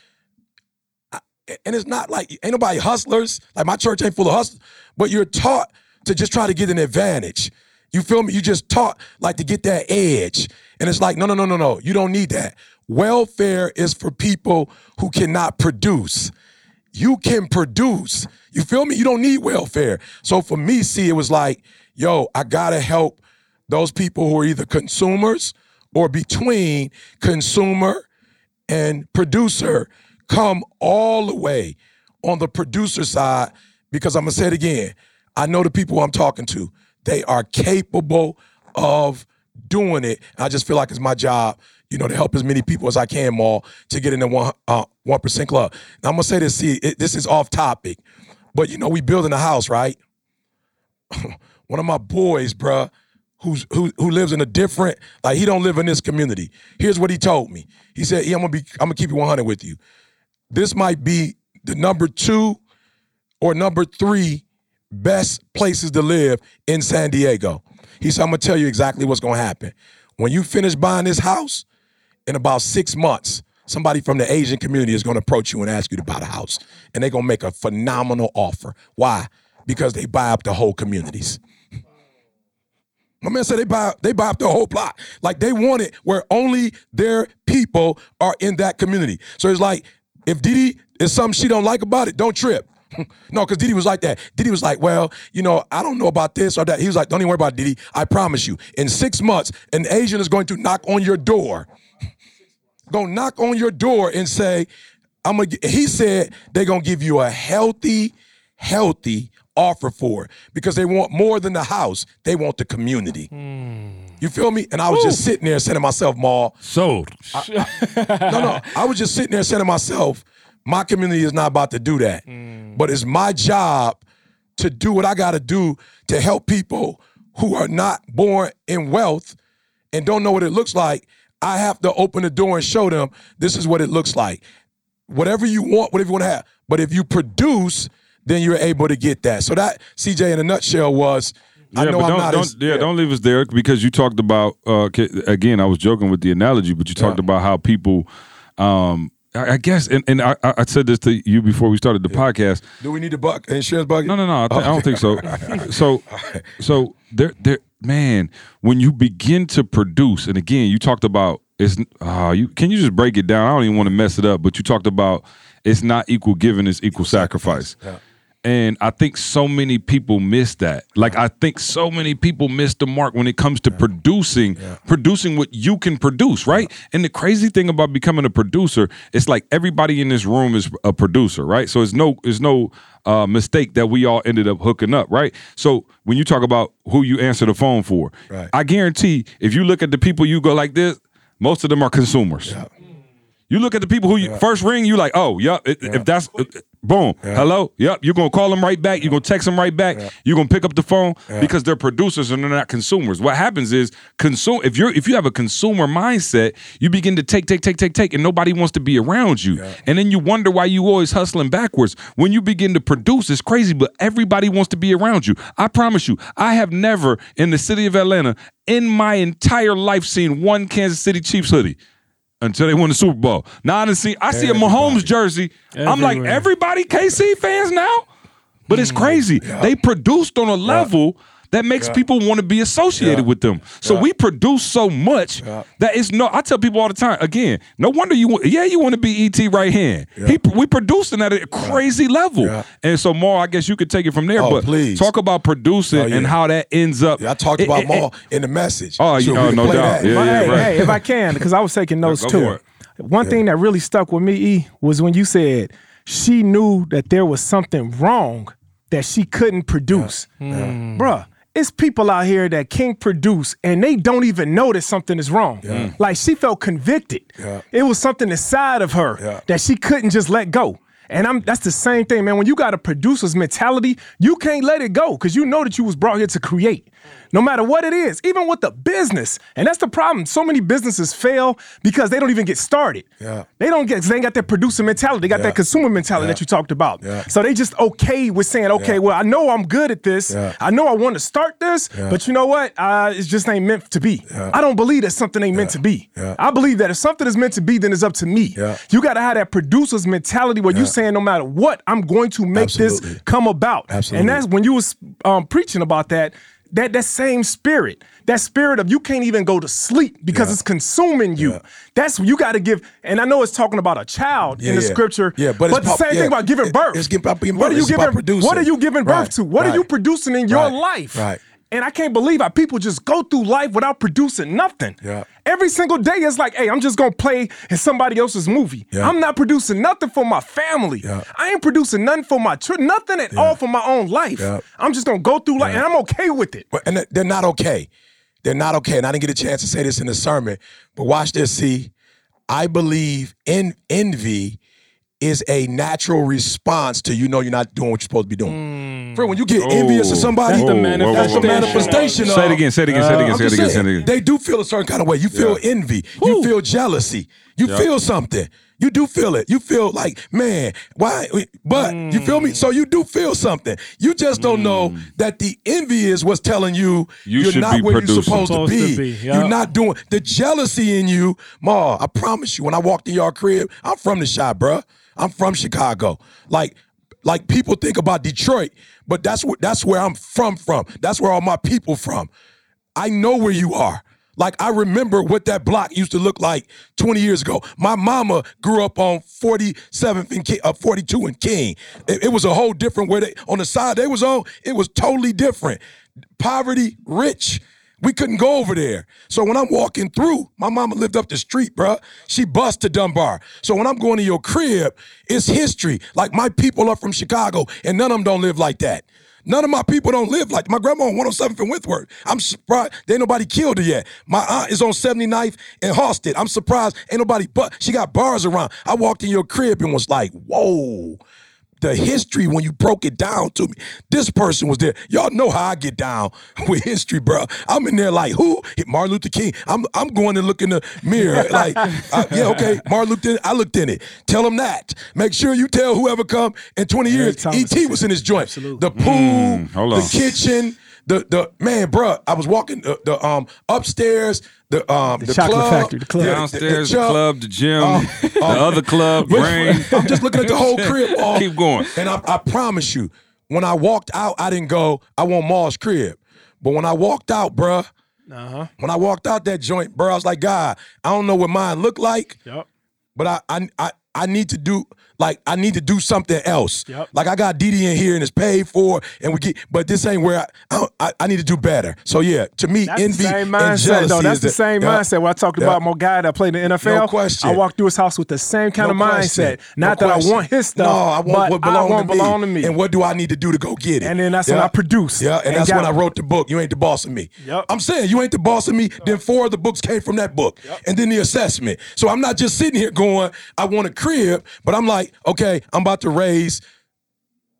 and it's not like ain't nobody hustlers. Like my church ain't full of hustlers, but you're taught to just try to get an advantage. You feel me? You just taught like to get that edge. And it's like, no, no, no, no, no. You don't need that. Welfare is for people who cannot produce. You can produce. You feel me? You don't need welfare. So for me, see, it was like, yo, I gotta help those people who are either consumers or between consumer and producer come all the way on the producer side because I'm gonna say it again. I know the people I'm talking to, they are capable of doing it. I just feel like it's my job, you know, to help as many people as I can, Maul, to get in the one uh, one percent club. Now I'm gonna say this. See, it, this is off topic, but you know, we building a house, right? one of my boys, bruh, who's who who lives in a different like he don't live in this community. Here's what he told me. He said, "Yeah, I'm gonna be I'm gonna keep you 100 with you. This might be the number two or number three best places to live in San Diego." He said, "I'm gonna tell you exactly what's gonna happen when you finish buying this house. In about six months." Somebody from the Asian community is going to approach you and ask you to buy the house, and they're going to make a phenomenal offer. Why? Because they buy up the whole communities. My man said they buy they up the whole plot. Like they want it where only their people are in that community. So it's like if Didi is something she don't like about it, don't trip. no, because Didi was like that. Didi was like, well, you know, I don't know about this or that. He was like, don't even worry about Didi. I promise you, in six months, an Asian is going to knock on your door. Gonna knock on your door and say, I'm gonna. He said they're gonna give you a healthy, healthy offer for it because they want more than the house. They want the community. Hmm. You feel me? And I was just sitting there saying to myself, Maul. Sold. no, no. I was just sitting there saying to myself, my community is not about to do that. Hmm. But it's my job to do what I gotta do to help people who are not born in wealth and don't know what it looks like. I have to open the door and show them this is what it looks like. Whatever you want, whatever you want to have. But if you produce, then you're able to get that. So that CJ in a nutshell was I know but I'm don't, don't, as yeah, don't leave us there because you talked about uh, again. I was joking with the analogy, but you talked about how people, um, I, I guess, and, and I, I said this to you before we started the podcast. Do we need the buck insurance bucket? No, no, no. I, thi- I don't think so. So, so there, there, man. When you begin to produce, and again, you talked about it's. Uh, you can you just break it down? I don't even want to mess it up, but you talked about it's not equal giving; it's equal sacrifice. And I think so many people miss that. Like I think so many people miss the mark when it comes to producing, producing what you can produce, right? And the crazy thing about becoming a producer, it's like everybody in this room is a producer, right? So it's no, it's no uh, mistake that we all ended up hooking up, right? So when you talk about who you answer the phone for, Right. I guarantee if you look at the people you go like this, most of them are consumers. You look at the people who you first ring, you like, oh, yep. If, if that's boom, hello, yep. You're gonna call them right back. You're gonna text them right back. You're gonna pick up the phone because they're producers and they're not consumers. What happens is consume. If you're if you have a consumer mindset, you begin to take, take, take, take, take, and nobody wants to be around you. And then you wonder why you always hustling backwards. When you begin to produce, it's crazy, but everybody wants to be around you. I promise you, I have never in the city of Atlanta in my entire life seen one Kansas City Chiefs hoodie until they won the Super Bowl. Now I see I see a Mahomes jersey. I'm like, everybody KC fans now? But it's mm. crazy. They produced on a level that makes people want to be associated with them. So we produce so much that it's no. I tell people all the time. Again, no wonder you. Yeah, you want to be ET right hand. He, we producing at a crazy level, Yeah. and so more. I guess you could take it from there. Oh, but please. talk about producing Oh, yeah. and how that ends up. Yeah, I talked about it- them all in the message. Oh, So you- we oh, no doubt. that. Yeah, But yeah, hey, right. hey, if I can, because I was taking notes go too. for it. One thing that really stuck with me, E, was when you said she knew that there was something wrong that she couldn't produce. Bruh, it's people out here that can't produce and they don't even know that something is wrong. Mm. Like she felt convicted. Yeah. It was something inside of her Yeah. that she couldn't just let go. And I'm that's the same thing, man. When you got a producer's mentality, you can't let it go because you know that you was brought here to create. No matter what it is, even with the business. And that's the problem. So many businesses fail because they don't even get started. Yeah. They don't get they ain't got that producer mentality. They got Yeah. that consumer mentality Yeah. that you talked about. Yeah. So they just okay with saying, okay, well, I know I'm good at this. Yeah. I know I want to start this, Yeah. but you know what? Uh, it just ain't meant to be. I don't believe that something ain't meant to be. Yeah. I believe that if something is meant to be, then it's up to me. Yeah. You got to have that producer's mentality where you saying, no matter what, I'm going to make Absolutely. this come about. Absolutely. And that's when you was um, preaching about that. That that same spirit, that spirit of you can't even go to sleep because Yeah. it's consuming you. Yeah. That's you got to give. And I know it's talking about a child in the yeah. scripture. Yeah, but it's the pop- same yeah. thing about giving It- birth. it's giving- being what are birth. you It's about giving? What are you giving birth Right, to? What are you producing in your Right, life? right. And I can't believe how people just go through life without producing nothing. Yeah. Every single day it's like, hey, I'm just gonna play in somebody else's movie. Yeah. I'm not producing nothing for my family. Yeah. I ain't producing nothing for my children, nothing at all for my own life. I'm just gonna go through life and I'm okay with it. But- and they're not okay. They're not okay. And I didn't get a chance to say this in the sermon, but watch this. See, I believe in envy is a natural response to you know you're not doing what you're supposed to be doing. Hmm. Friend, when you get oh. envious of somebody, That's the that's the manifestation. manifestation. Say it again, say it again, say it again, I'm say it again, say it again. They do feel a certain kind of way. You feel envy. You feel jealousy. You feel something. You do feel it. You feel like, man, why? But you feel me? So hmm. you do feel something. You just don't know hmm. that the envy is what's telling you, You are not be where you're supposed, Supposed to to be. be, You're not doing the jealousy in you. Ma, I promise you, when I walked in your crib, I'm from the shop, bruh. I'm from Chicago. Like, like people think about Detroit, but that's where that's where I'm from. From that's where all my people from. I know where you are. Like I remember what that block used to look like 20 years ago. My mama grew up on 47th and King, uh, 42 and King. It, it was a whole different where they on the side they was on. It was totally different. Poverty, rich. We couldn't go over there. So when I'm walking through, my mama lived up the street, bruh. She bust to Dunbar. So when I'm going to your crib, it's history. Like my people are from Chicago, and none of them don't live like that. None of my people don't live like my grandma on 107th and Wentworth. I'm surprised there ain't nobody killed her yet. My aunt is on 79th and Halsted. I'm surprised ain't nobody but she got bars around. I walked in your crib and was like, whoa. The history when you broke it down to me. This person was there. Y'all know how I get down with history, bro. I'm in there like who? Martin Luther King. I'm I'm going to look in the mirror like uh, yeah okay. Martin Luther. I looked in it. Tell him that. Make sure you tell whoever come in 20 years. Thomas. Et was in his joint. Absolutely. The pool, Mm, hold on. the kitchen, the the man, bruh, I was walking the, the um upstairs, the um the, chocolate club, factory, the club. Downstairs, the, Chubb. club, the gym, Um, the other club, Which- rain. I'm just looking at the whole crib. all- Keep going. And I, I promise you, when I walked out, I didn't go, I want Mars crib. But when I walked out, bruh, Uh-huh. when I walked out that joint, bruh, I was like, God, I don't know what mine looked like, Yep. but I I I, I need to do like I need to do something else. Yep. Like I got Didi in here and it's paid for, and we get, but this ain't where I I, I, need to do better. So yeah, to me, That's envy the same and mindset, jealousy though. That's the same mindset. When I talked about my guy that played in the NFL, No question. I walked through his house with the same kind No of mindset. No Not that question. I want his stuff, No, I want what belong I want to, me. belong to me. And what do I need to do to go get it? And then that's when I produce. Yeah, and, and that's when I wrote the book. You ain't the boss of me. Yep. I'm saying you ain't the boss of me. Then four of the books came from that book, and then the assessment. So I'm not just sitting here going, I want a crib, but I'm like, okay, I'm about to raise.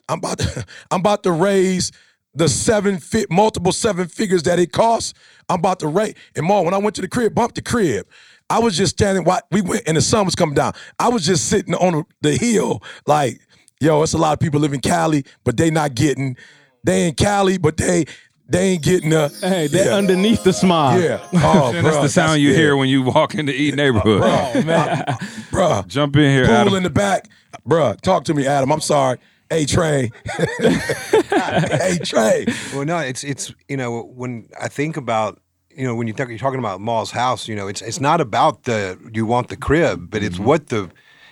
I'm about to, I'm about to raise the seven fit multiple seven figures that it costs. I'm about to raise. And more, when I went to the crib, bumped the crib. I was just standing. We went, and the sun was coming down. I was just sitting on the hill, like, yo, it's a lot of people live in Cali, but they not getting. They in Cali, but they they ain't getting a. Hey, they're yeah. underneath the smile. Yeah. Oh, And that's the sound you yeah. hear when you walk into each neighborhood. Bruh, man. Bruh. Jump in here, Pool Adam. in the back. Bruh, talk to me, Adam. I'm sorry. Hey, Trey. hey, Trey. Well, no, it's it's you know when I think about you know when you think you're talking about Maul's house, you know it's it's not about the you want the crib, but it's mm-hmm. what the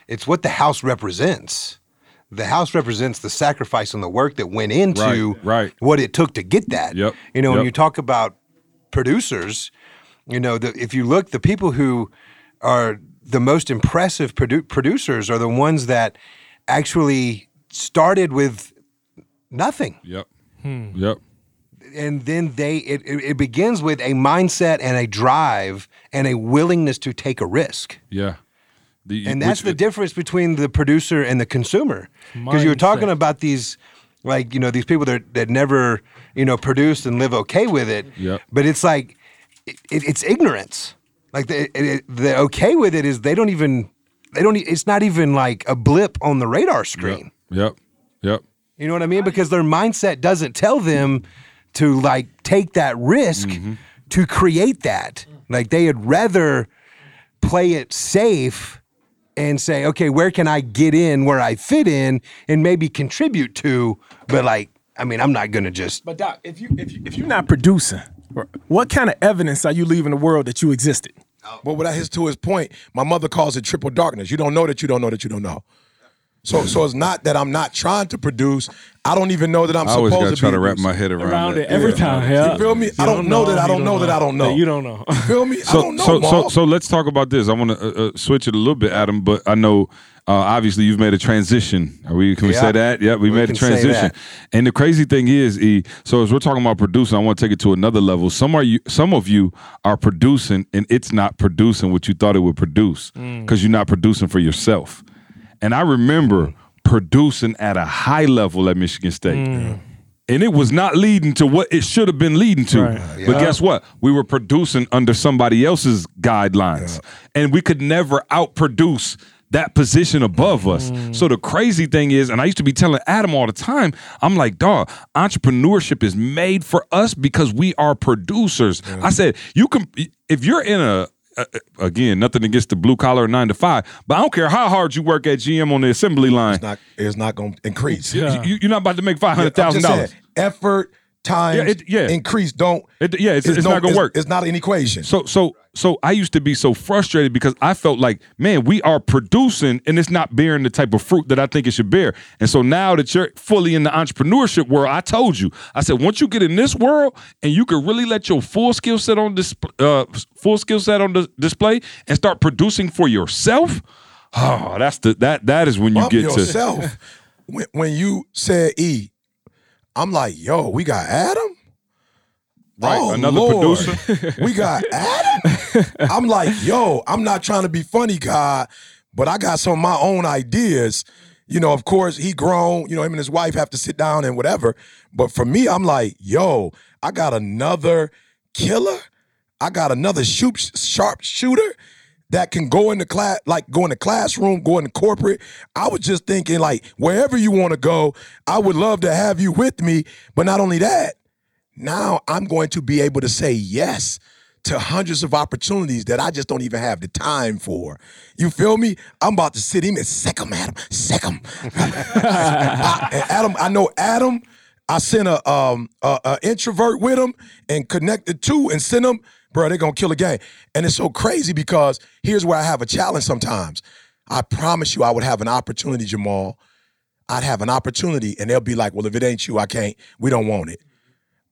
it's what the house represents. The house represents the sacrifice and the work that went into Right, right. what it took to get that. Yep, You know, when you talk about producers, you know, the, if you look, the people who are the most impressive produ- producers are the ones that actually started with nothing Yep. Hmm. Yep. and then they it, it it begins with a mindset and a drive and a willingness to take a risk Yeah. The- and that's which- the difference between the producer and the consumer. Because you were talking about these, like you know, these people that that never you know produced and live okay with it. Yep. But it's like it, it's ignorance. Like the it, it- the okay with it is they don't even they don't. It's not even like a blip on the radar screen. Yep. Yep. You know what I mean? Because their mindset doesn't tell them to like take that risk Mm-hmm. to create that. Like they would rather play it safe and say, okay, where can I get in where I fit in and maybe contribute to? But like, I mean, I'm not gonna just. But Doc, if you if you if you're not producing, what kind of evidence are you leaving the world that you existed? But what I his to his point, my mother calls it triple darkness. You don't know that you don't know that you don't know. So so it's not that I'm not trying to produce. I don't even know that I'm I always supposed gotta to try be to wrap producing. my head around, Around that. it every Yeah. time, yeah. You feel me? I don't know that I don't know that I don't know. You don't know. You feel me? I don't know, so, so, Maul. so let's talk about this. I want to uh, uh, switch it a little bit, Adam. But I know, uh, obviously, you've made a transition. Are we? Can we Yeah. say that? Yeah, we, We made a can say transition. that. And the crazy thing is, E. So as we're talking about producing, I want to take it to another level. Some are you, some of you are producing, and it's not producing what you thought it would produce because you're not producing for yourself. And I remember producing at a high level at Michigan State. Mm. And it was not leading to what it should have been leading to. Right. But guess what? We were producing under somebody else's guidelines. And we could never outproduce that position above us. Mm. So the crazy thing is, and I used to be telling Adam all the time, I'm like, dog, entrepreneurship is made for us because we are producers. I said, you can, if you're in a, uh, again, nothing against the blue collar nine to five, but I don't care how hard you work at GM on the assembly line. it's not it's not going to increase. You, you- you're not about to make five I'm hundred just thousand dollars. saying, Effort, time, Yeah, it- yeah. increase. Don't. It- yeah, it's- it's not gonna work. It's not an equation. So so so I used to be so frustrated because I felt like, man, we are producing and it's not bearing the type of fruit that I think it should bear. And so now that you're fully in the entrepreneurship world, I told you, I said, once you get in this world and you can really let your full skill set on this uh, full skill set on the display and start producing for yourself. Oh, that's the that that is when you Bump get to yourself. when, when you said E, I'm like, yo, we got Adam. Right, Oh, another Lord. producer. we got Adam. I'm like, yo, I'm not trying to be funny, God, but I got some of my own ideas. You know, of course, he grown. You know, him and his wife have to sit down and whatever. But for me, I'm like, yo, I got another killer. I got another shoot, sharp shooter that can go in the class, like go in the classroom, go in corporate. I was just thinking, like, wherever you want to go, I would love to have you with me. But not only that, now I'm going to be able to say yes to hundreds of opportunities that I just don't even have the time for. You feel me? I'm about to sit him and sick him, Adam, sick him. Adam, I know Adam. I sent a um a, a introvert with him and connected two and sent them, bro. They're gonna kill a game. And it's so crazy because here's where I have a challenge sometimes. I promise you, I would have an opportunity, Jamal. I'd have an opportunity, and they'll be like, "Well, if it ain't you, I can't. We don't want it."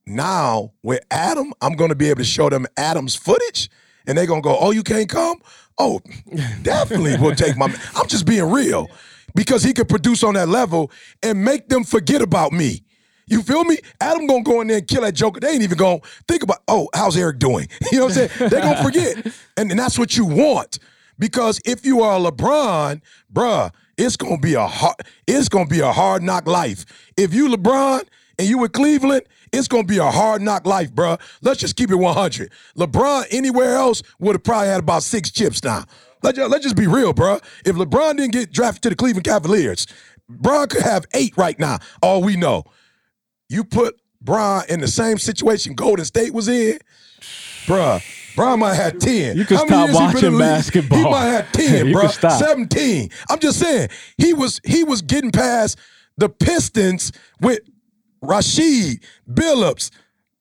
Now with Adam, I'm gonna be able to show them Adam's footage, and they're gonna go, "Oh, you can't come? Oh, definitely we'll take my." I'm just being real because he could produce on that level and make them forget about me. You feel me? Adam gonna go in there and kill that joker. They ain't even gonna think about, oh, how's Eric doing? You know what I'm saying? They're gonna forget. And, and that's what you want. Because if you are LeBron, bruh, it's gonna be a hard, it's gonna be a hard knock life. If you LeBron and you with Cleveland, it's gonna be a hard knock life, bruh. Let's just keep it 100. LeBron anywhere else would have probably had about six chips now. Let's just, let's just be real, bruh. If LeBron didn't get drafted to the Cleveland Cavaliers, Bron could have eight right now. All we know. You put Bron in the same situation Golden State was in, bruh. Bron might have 10. You can How stop many he watching basketball. He might have 10, You bruh. 17. I'm just saying, he was he was getting past the Pistons with Rasheed, Billups,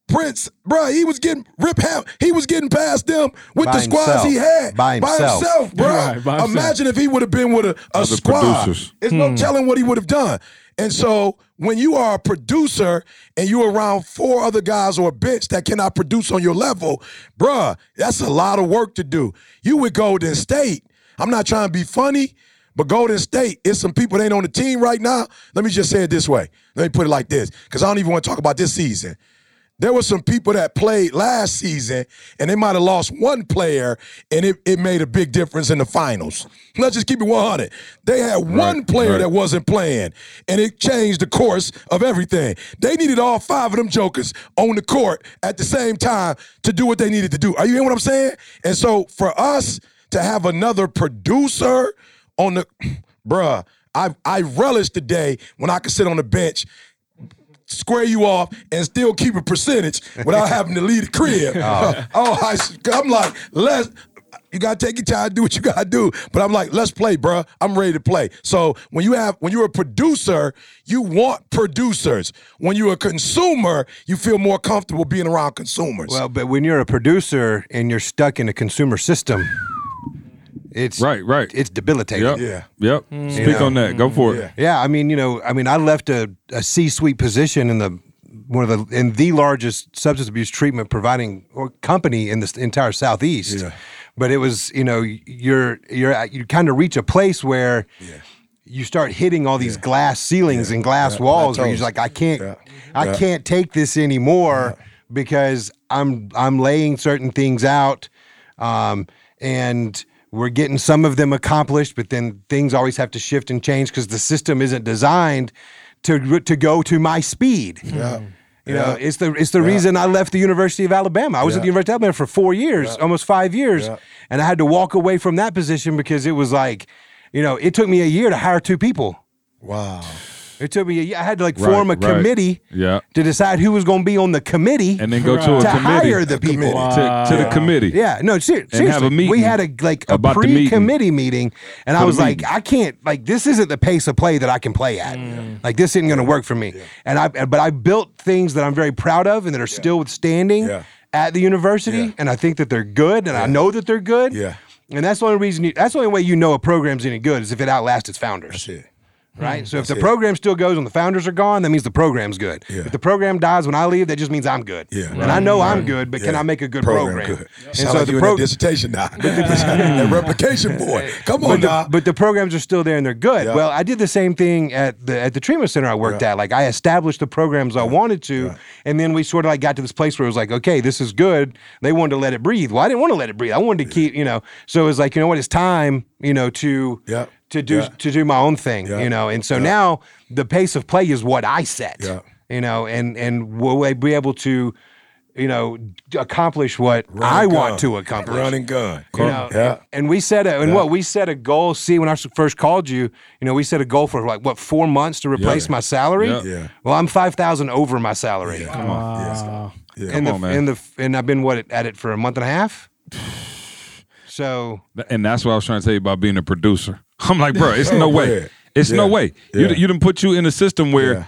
Prince, bruh, he was getting Rip Ham, he was getting past them with By the squads himself. he had. By himself. himself, bruh. Right, by himself. Imagine if he would have been with a, a squad. producers. There's no hmm. telling what he would have done. And so when you are a producer and you're around four other guys or a bench that cannot produce on your level, bruh, that's a lot of work to do. You with Golden State, I'm not trying to be funny, but Golden State, it's some people that ain't on the team right now. Let me just say it this way. Let me put it like this, because I don't even want to talk about this season. There were some people that played last season and they might have lost one player and it, it made a big difference in the finals. Let's just keep it 100. They had one player right. that wasn't playing and it changed the course of everything. They needed all five of them jokers on the court at the same time to do what they needed to do. Are you hearing what I'm saying? And so for us to have another producer on the bruh, I I relish the day when I could sit on the bench square you off and still keep a percentage without having to leave the crib. oh, oh I, am like, let's. You gotta take your time, do what you gotta do. But I'm like, let's play, bruh. I'm ready to play. So when you have, when you're a producer, you want producers. When you're a consumer, you feel more comfortable being around consumers. Well, but when you're a producer and you're stuck in a consumer system, it's Right, right. It's debilitating. Yep. Yeah. Yep. You Speak know? on that. Go for it. Yeah. Yeah, I mean, you know, I mean, I left a, a C-suite position in the one of the in the largest substance abuse treatment providing or company in the entire southeast. Yeah. But it was, you know, you're you're at- you kind of reach a place where you start hitting all these glass ceilings and glass walls where you're like, I can't, Yeah. I Yeah. can't take this anymore because I'm I'm laying certain things out, um, and we're getting some of them accomplished, but then things always have to shift and change because the system isn't designed to to go to my speed. Yeah. Hmm. You know, it's the it's the reason I left the University of Alabama. I was at the University of Alabama for four years, almost five years, Yeah. and I had to walk away from that position because it was like, you know, it took me a year to hire two people. Wow. It took me a year. I had to like Right, form a right. committee Yeah. to decide who was going to be on the committee And then go to a to committee. hire the people. to, to the committee. Yeah, no, ser- seriously. have a meeting we had a like a about pre-committee meeting, and I For the was like. I can't like this isn't the pace of play that I can play at. Mm. Like this isn't going to work for me. And I but I built things that I'm very proud of and that are still withstanding Yeah. at the university, Yeah. and I think that they're good, and I know that they're good. Yeah. And that's the only reason. You, that's the only way you know a program's any good is if it outlasts its founders That's it. Right? Mm-hmm. So if the it. program still goes and the founders are gone, that means the program's good. Yeah. If the program dies when I leave, that just means I'm good. Yeah. And I know I'm good, but can I make a good program? Good. And Sound so like the pro- dissertation now. that replication boy. Come on but the, but the programs are still there and they're good. Yeah. Well, I did the same thing at the at the treatment center I worked Yeah. at. Like I established the programs I wanted to, and then we sort of like got to this place where it was like, okay, this is good. They wanted to let it breathe. Well, I didn't want to let it breathe. I wanted to keep, you know. So it was like, you know what? It's time, you know, to Yeah. To do Yeah. to do my own thing, Yeah. you know. And so now the pace of play is what I set, Yeah. you know, and and will I be able to, you know, accomplish what Run I want to accomplish. Running and gun. You know, yeah. and we set a and Yeah. what we set a goal. See, when I s- first called you, you know, we set a goal for like what four months to replace my salary. Yeah. Yeah. Well, I'm five thousand over my salary. Come on. Yes. Yeah. And the, on, man. and the and I've been what at it for a month and a half. So And that's what I was trying to tell you about being a producer. I'm like, bro, it's no way. man. It's no Yeah. way. You Yeah. you done put you in a system where Yeah.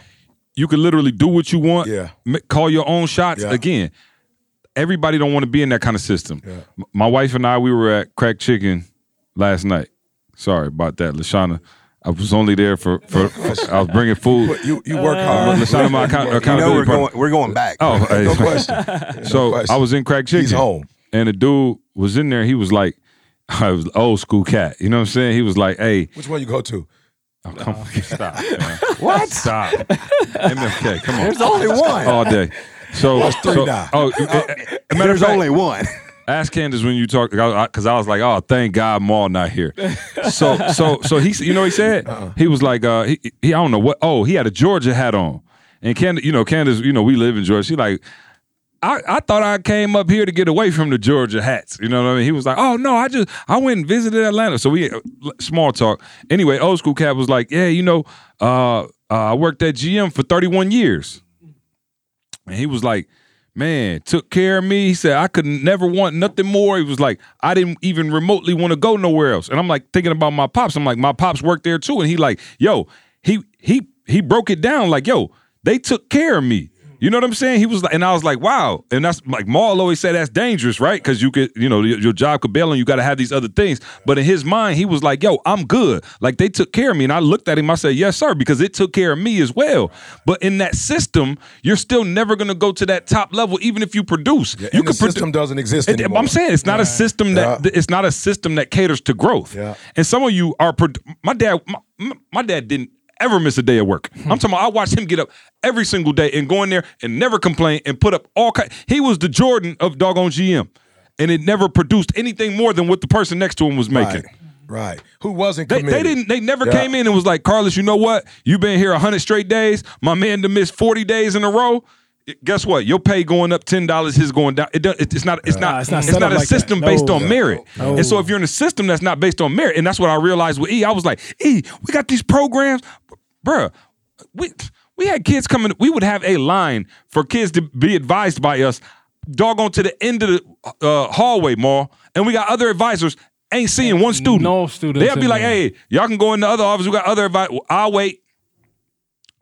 you could literally do what you want. Yeah. Call your own shots. Yeah. Again, everybody don't want to be in that kind of system. Yeah. My wife and I, we were at Crack Chicken last night. Sorry about that, Lashana. I was only there for, for, for- I was bringing food. You you work Uh, hard. Lashana, my account, you know accountability we're partner. going we're going back. Oh, hey. no question. So question. I was in Crack Chicken. He's home. And the dude was in there. He was like, I was old school cat. You know what I'm saying? He was like, hey, Which one you go to? oh, come on, stop. Man. what? Stop. MFK, come on. There's only one. All day. So, three so now. oh, uh, uh, matter of There's fact, only one. ask Candace when you talk because I was like, oh, thank God Maul not here. So, so, so he, you know, what he said he was like, uh, he, he, I don't know what. Oh, he had a Georgia hat on, and Candace, you know, Candace, you know, we live in Georgia. She like. I, I thought I came up here to get away from the Georgia hats. You know what I mean? He was like, "Oh no, I just I went and visited Atlanta." So we uh, small talk. Anyway, old school cat was like, "Yeah, you know, uh, uh, I worked at GM for 31 years." And he was like, man, took care of me. He said, I could never want nothing more. He was like, I didn't even remotely want to go nowhere else. And I'm like thinking about my pops. I'm like, my pops worked there too. And he like, yo, he he he broke it down like, yo, they took care of me. You know what I'm saying? He was like, and I was like, wow. And that's like Maul always said that's dangerous, right? Because you could, you know, your, your job could bail and you got to have these other things. But in his mind, he was like, yo, I'm good. Like they took care of me. And I looked at him, I said, yes, sir, because it took care of me as well. But in that system, you're still never going to go to that top level, even if you produce. you and the could produ- system doesn't exist It- anymore. I'm saying it's not a system that Yeah. it's not a system that caters to growth. Yeah. And some of you are. produ- My dad, my, my dad didn't ever miss a day of work. I'm hmm. talking about I watched him get up every single day and go in there and never complain and put up all kind. He was the Jordan of doggone GM. And it never produced anything more than what the person next to him was making. Right. Right. Who wasn't They, committed? they didn't. They never Yeah. came in and was like, Carlos, you know what? You've been here hundred straight days. My man to miss forty days in a row. Guess what? Your pay going up ten dollars. His going down. It it's not. It's not. it's not It's not a like system based No. on merit. No. And so if you're in a system that's not based on merit, and that's what I realized with E, I was like, E, we got these programs, bruh. We we had kids coming. We would have a line for kids to be advised by us, doggone to the end of the uh, hallway, mall, and we got other advisors. Ain't seeing one student. No student. They'll be like, there. "Hey, y'all can go in the other office. We got other advice. I'll wait."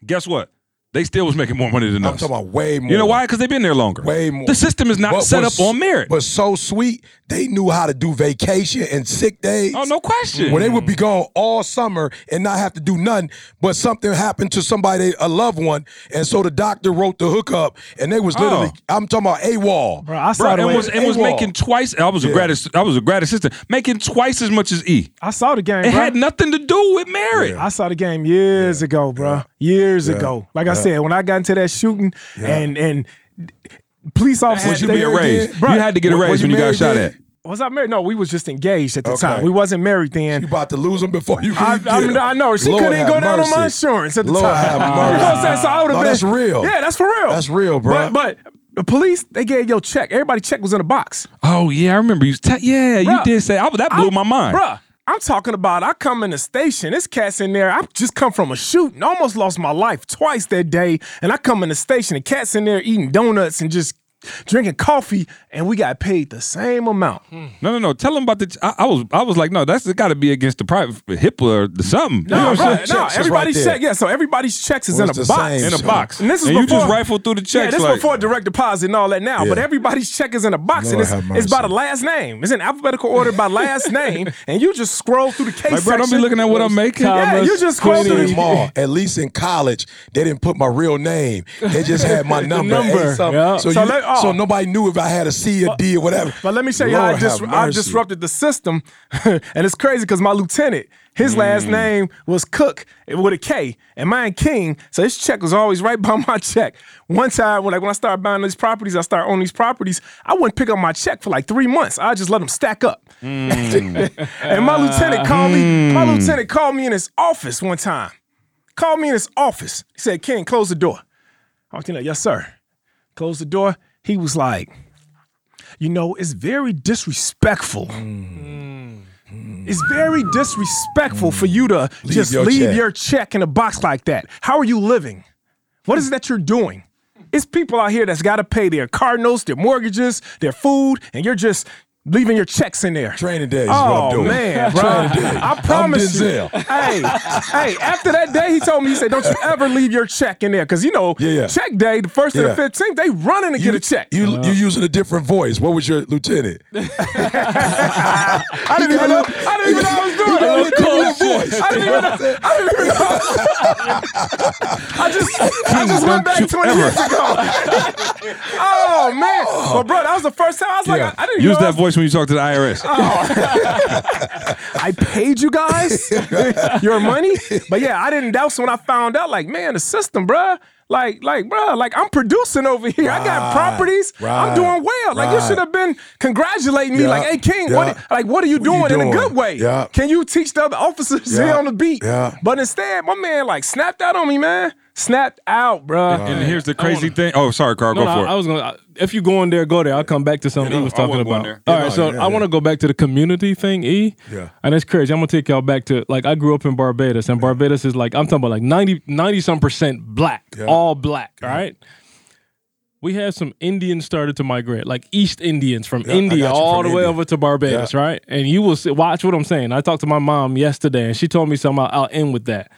Guess what? They still was making more money than I'm us. talking about way more. You know why? Because they've been there longer. Way more. The system is not But set was- up on merit. But so sweet, they knew how to do vacation and sick days. oh, no question. Where they would be gone all summer and not have to do nothing, but something happened to somebody, a loved one, and so the doctor wrote the hookup, and they was oh. literally, Oh. I'm talking about AWOL. Bro, I saw Bro, the and way, was and was AWOL. making twice. I was a Yeah. grad. I was a grad assistant, making twice as much as E. I saw the game. It bro. had nothing to do with merit. I saw the game years ago, bro. Years ago. Like I said, when I got into that shooting and and police officers, Had to they- be a raise. Bro, You had to get a Were- were raise you when you got shot then? at. Was I married? No, we was just engaged at the Okay. time. We wasn't married then. You about to lose them before you I, get I, mean, 'em. I know she Lord couldn't even have go down on my insurance at the Lord time. have You know what I'm saying? So I would have No, been. that's real. Yeah, that's for real. That's real, bro. But, but the police, they gave your check. Everybody check was in a box. Oh yeah, I remember you. T- yeah, you did say. I, that blew I'm- my mind. Bruh, I'm talking about I come in the station. This cat's in there. I just come from a shooting. Almost lost my life twice that day. And I come in the station. The cat's in there eating donuts and just drinking coffee. And we got paid the same amount. Hmm. No, no, no. Tell them about the. I, I was, I was like, no, that's got to be against the private HIPAA or the something. You know No, what I'm no, everybody's right check. Yeah, so everybody's checks is Well, in a box. same. in a box, And this is you before, just rifle through the checks. Yeah, this like, is before direct deposit and all that now. Yeah. But everybody's check is in a box, Lord and it's, it's by the last name. It's in alphabetical order by last name, and you just scroll through the case like, bro, don't be looking at what I'm making. Yeah, you just scroll through in the mall, at least in college, they didn't put my real name. They just had my number. number, yeah. So, So you, so nobody knew if I had a C or D or whatever. But let me show you how I, dis- I disrupted the system. and it's crazy because my lieutenant, his last Mm. name was Cook eh, with a K, and mine King. So his check was always right by my check. One time, when like when I started buying these properties, I started owning these properties. I wouldn't pick up my check for like three months. I just let them stack up. Mm. and my lieutenant called me. My mm. lieutenant called me in his office one time. Called me in his office. He said, "King, close the door." I was like, "Yes, sir." Close the door. He was like, you know, it's very disrespectful. Mm. It's very disrespectful for you to just your leave check. your check in a box like that. How are you living? What is it that you're doing? It's people out here that's got to pay their car notes, their mortgages, their food, and you're just leaving your checks in there. Training day is Oh what I'm oh, doing. man, bro! Training days. I promise you. Hey, hey! After that day, he told me he said, "Don't you ever leave your check in there, because you know, Yeah, yeah. check day, the first Yeah. the fifteenth, they running to You, get a check." You you using a different voice. What was your lieutenant? I didn't even know. I didn't even know I was doing You got a it. voice. I didn't even know. I didn't even know. I just, I just went back 20 years ago. oh man, but bro, that was the first time I was like. I, I didn't Use know. that voice when you talk to the IRS. Oh. I paid you guys your money, but yeah, I didn't. That was when I found out. Like, man, the system, bruh. Like, like, bruh, like I'm producing over here. I got Right, properties. I'm doing well. Like, you should have been congratulating me. Yeah, Like, hey, King, yeah. what? Like, what are you What you doing, in a good way? Yeah. Can you teach the other officers here on the beat? yeah. But instead, my man like snapped out on me, man. Snapped out, bruh. And here's the crazy thing. Oh, sorry, Carl. No, Go no, for I, I was gonna. If you go in there, go there. I'll come back to something Yeah, he was I talking about. there. All Yeah, right, so yeah, I want to go back to the community thing. E. Yeah. And it's crazy. I'm gonna take y'all back to like I grew up in Barbados, and Barbados is like I'm talking about like 90 90 some percent black, Yeah. all black. All right. We had some Indians started to migrate, like East Indians from Yeah, India got all from the way over to Barbados, Yeah. right? And you will see, watch what I'm saying. I talked to my mom yesterday, and she told me something. I'll, I'll end with that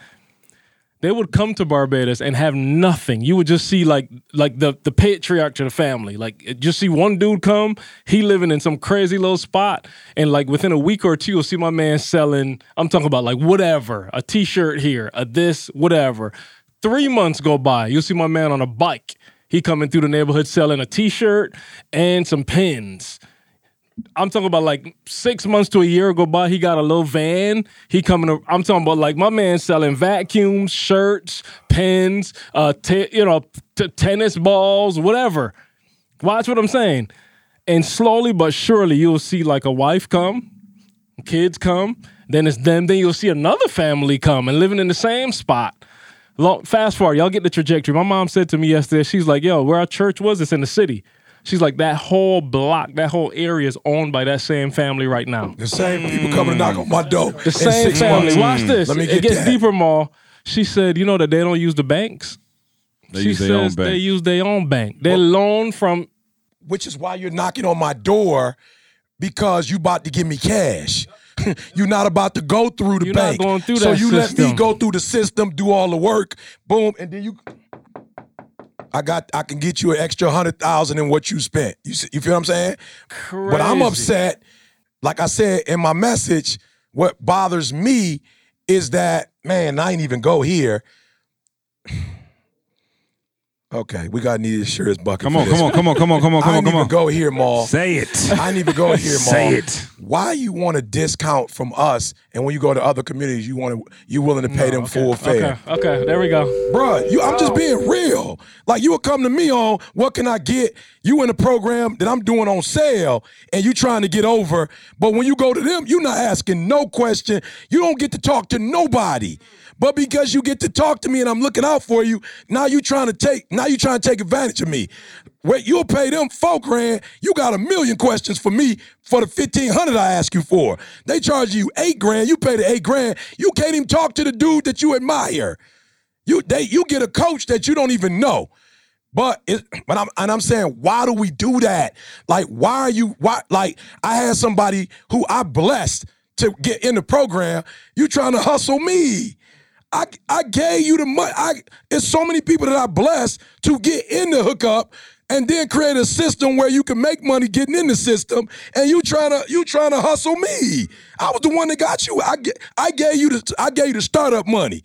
they would come to Barbados and have nothing. You would just see like like the the patriarch of the family. Like just see one dude come, he living in some crazy little spot, and like within a week or two, you'll see my man selling. I'm talking about like whatever, a t-shirt here, a this, whatever. Three months go by, you'll see my man on a bike. He coming through the neighborhood selling a t-shirt and some pins. I'm talking about like six months to a year go by. He got a little van. He coming. To, I'm talking about like my man selling vacuums, shirts, pens, uh, you know, t- tennis balls, whatever. Watch what I'm saying. And slowly but surely, you'll see like a wife come, kids come. Then it's them. Then you'll see another family come and living in the same spot. Long, fast forward, y'all get the trajectory. My mom said to me yesterday, she's like, "Yo, where our church was, it's in the city." She's like, that whole block, that whole area is owned by that same family right now. The same people coming to knock on my mm. door. The same six family. months. Watch mm. this. Let me it get gets that. deeper, Ma. She said, you know that they don't use the banks. They she use says their own they use their own bank. They loan from. Which is why you're knocking on my door because you about to give me cash. you're not about to go through the You're not bank. going through so that you let me go through the system, do all the work, boom, and then you I got I can get you an extra hundred thousand in what you spent. You see, you feel what I'm saying? But I'm upset. Like I said in my message, what bothers me is that man, I ain't even go here. Okay, we got need insurance bucket. Come on, come on, come on, come on, come on, come on, come on. go here, Maul. Say it. I ain't even go here, Maul. Say it. Why you want a discount from us, and when you go to other communities, you want to you willing to pay them full fare? Okay, okay, there we go. Bruh, you, I'm just oh. being real. Like you would come to me on what can I get? You in a program that I'm doing on sale, and you trying to get over. But when you go to them, you not asking no question. You don't get to talk to nobody. But because you get to talk to me and I'm looking out for you, now you trying to take now you trying to take advantage of me. Wait, you'll pay them four grand. You got a million questions for me for the fifteen hundred I ask you for. They charge you eight grand. You pay the eight grand. You can't even talk to the dude that you admire. You they you get a coach that you don't even know. But it, but I'm and I'm saying, why do we do that? Like, why are you why like I had somebody who I blessed to get in the program. You trying to hustle me. I I gave you the money. I it's so many people that I blessed to get in the hookup and then create a system where you can make money getting in the system and you trying to you trying to hustle me. I was the one that got you. I I gave you the I gave you the startup money.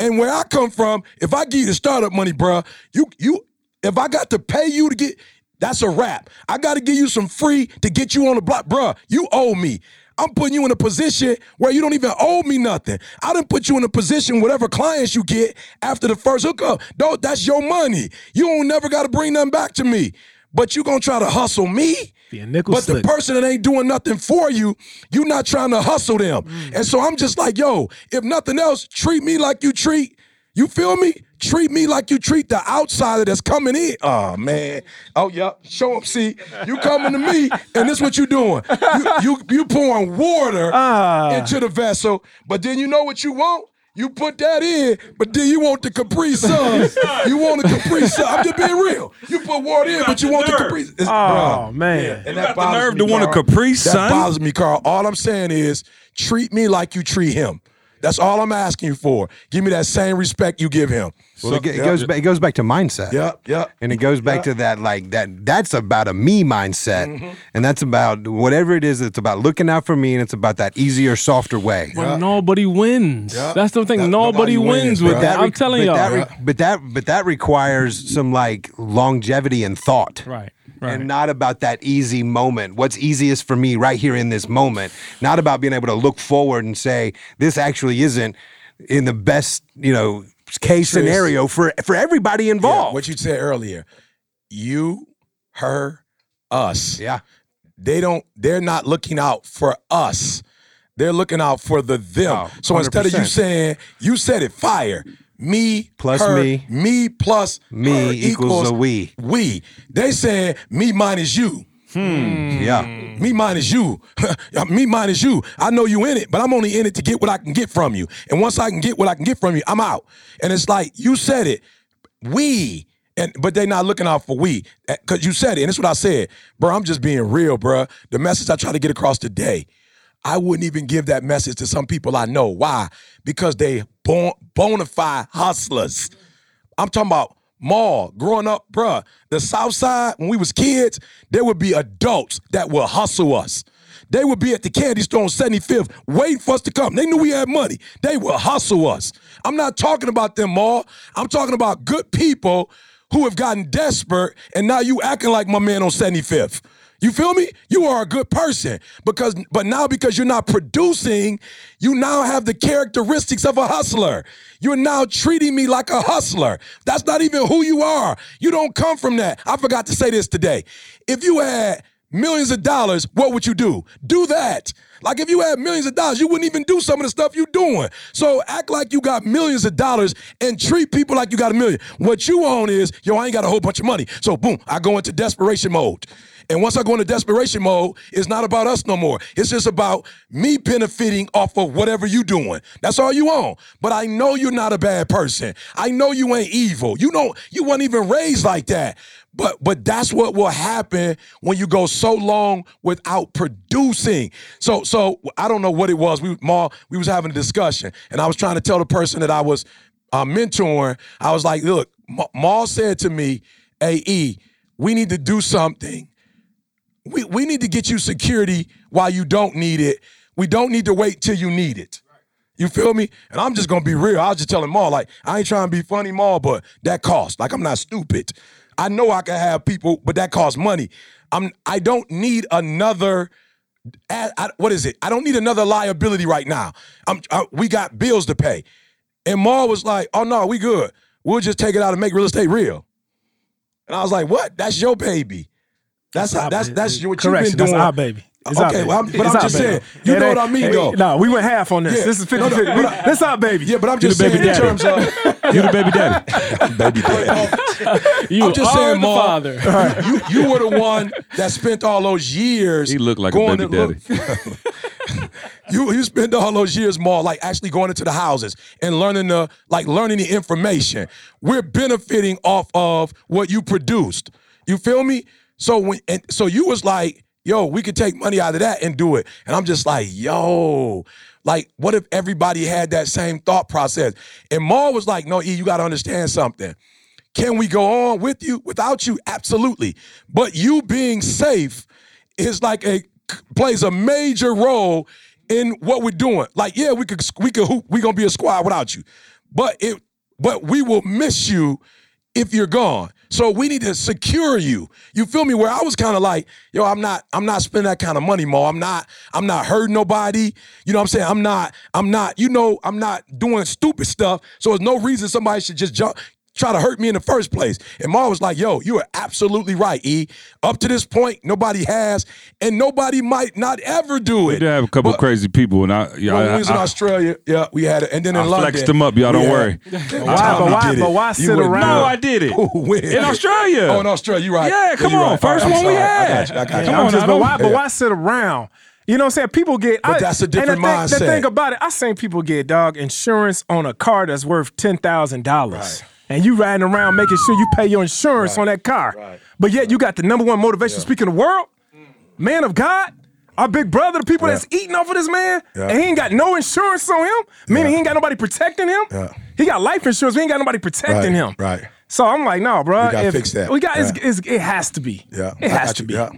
And where I come from, if I give you the startup money, bruh, you you if I got to pay you to get that's a wrap. I got to give you some free to get you on the block, bruh. You owe me. I'm putting you in a position where you don't even owe me nothing. I didn't put you in a position, whatever clients you get after the first hookup, though, that's your money. You don't never got to bring nothing back to me. But you gonna try to hustle me? Be a nickel But the person that ain't doing nothing for you, you not trying to hustle them. Mm. And so I'm just like, yo, if nothing else, treat me like you treat, you feel me? Treat me like you treat the outsider that's coming in. Oh man. Oh yeah. Show up. See, you coming to me, and this is what you doing. You you, you pouring water ah. into the vessel, but then you know what you want? You put that in, but then you want the Capri Sun. you want the Capri Sun. I'm just being real. You put water in, but you want the Capri. It's, Oh bruh. man. And got the bothers nerve me, to want a Carl. Capri That bothers me, Carl. All I'm saying is treat me like you treat him. That's all I'm asking you for. Give me that same respect you give him. Well, it, it goes back. It goes back to mindset. Yep, yep. And it goes back to that like that. That's about a me mindset, Mm-hmm. and that's about whatever it is. It's about looking out for me, and it's about that easier, softer way. But nobody wins. Yeah. That's the thing. That- nobody, nobody wins, wins, with bro. that. re- I'm telling but y'all. That re- but that but that requires some like longevity and thought. right. Right. And not about that easy moment. What's easiest for me right here in this moment? Not about being able to look forward and say this actually isn't in the best, you know, case scenario for for everybody Yeah, involved. what you said earlier. You, her, us. yeah. They don't, they're not looking out for us. They're looking out for the them. Oh, so instead of you saying, you said it, fire. Me Plus her, me. Me plus Me her equals a we. We. They said me minus you. Hmm. Yeah. Me minus you. Me minus you. I know you in it, but I'm only in it to get what I can get from you. And once I can get what I can get from you, I'm out. And it's like you said it. We. And but they not looking out for we. Uh, Cause you said it. And that's what I said. Bro, I'm just being real, bro. The message I try to get across today. I wouldn't even give that message to some people I know. Why? Because they bon- bona fide hustlers. I'm talking about mall, growing up, bruh. The South Side, when we was kids, there would be adults that would hustle us. They would be at the candy store on 75th waiting for us to come. They knew we had money. They would hustle us. I'm not talking about them all. I'm talking about good people who have gotten desperate, and now you acting like my man on 75th. You feel me? You are a good person because, but now because you're not producing, you now have the characteristics of a hustler. You're now treating me like a hustler. That's not even who you are. You don't come from that. I forgot to say this today. If you had millions of dollars, what would you do? Do that. Like if you had millions of dollars, you wouldn't even do some of the stuff you're doing. So act like you got millions of dollars and treat people like you got a million. What you own is, yo, I ain't got a whole bunch of money. So boom, I go into desperation mode. And once I go into desperation mode, it's not about us no more. It's just about me benefiting off of whatever you doing. That's all you own. But I know you're not a bad person. I know you ain't evil. You know you weren't even raised like that. But but that's what will happen when you go so long without producing. So so I don't know what it was. We Ma, we was having a discussion, and I was trying to tell the person that I was uh, mentoring. I was like, look, Ma, Ma said to me, "Ae, we need to do something we, we need to get you security while you don't need it. We don't need to wait till you need it. You feel me? And I'm just gonna be real. I was just telling Maul, like, I ain't trying to be funny, Maul, but that costs. Like, I'm not stupid. I know I can have people, but that costs money. I'm I don't need another. I, what is it? I don't need another liability right now. I'm I, we got bills to pay. And Maul was like, oh no, we good. We'll just take it out and make real estate real. And I was like, what? That's your baby. That's how, that's that's what you've been doing. That's our baby. It's our okay, baby. well, I'm, but It's I'm just baby. saying, you Hey, know what I mean, hey, though. No, we went half on this. Yeah. This is 50 No, no, 50. but I- This our baby. Yeah, but I'm You just the saying baby in daddy. terms of You the baby daddy. baby daddy. You I'm just are saying, the Ma, father. you you were the one that spent all those years. He looked like a baby to look- you you spent all those years more like actually going into the houses and learning the like learning the information. We're benefiting off of what you produced. You feel me? So when and so you was like, yo, we could take money out of that and do it. And I'm just like, yo, like what if everybody had that same thought process? And Maul was like, no, E, you gotta understand something. Can we go on with you without you? Absolutely. But you being safe is like a plays a major role in what we're doing. Like, yeah, we could we could hoop, we gonna be a squad without you. But it but we will miss you if you're gone. So we need to secure you. You feel me? Where I was kind of like, yo, I'm not, I'm not spending that kind of money, Mo. I'm not, I'm not hurting nobody. You know what I'm saying? I'm not, I'm not, you know, I'm not doing stupid stuff. So there's no reason somebody should just jump. Try to hurt me in the first place. And Ma was like, yo, you are absolutely right, E. Up to this point, nobody has, and nobody might not ever do We it. did have a couple But- crazy people, and I, yeah, when I, we was in I- Australia, yeah, we had it. And then in I London. flexed them up, y'all, don't had- worry. Why, but why, but why sit around? No, I did it. When? In Australia. Oh, in Australia, you right. Yeah, come you on. right. First All right, I'm one we had. I got you. I got you. Come on, just, but why? But why sit around? You know what I'm saying? People get. But that's a different and the thing, mindset. The thing about it, I seen people get dog insurance on a car that's worth ten thousand dollars, and you riding around making sure you pay your insurance on that car. But yet you got the number one motivation speaker in the world, man of God. Our big brother, the people Yeah. that's eating off of this man, Yeah. and he ain't got no insurance on him, meaning he ain't got nobody protecting him. Yeah. He got life insurance, we ain't got nobody protecting Right, him. right. So I'm like, no, bro. We gotta if- fix that. We got it's, Yeah. it's, it has to be. Yeah, it has to be. Yeah.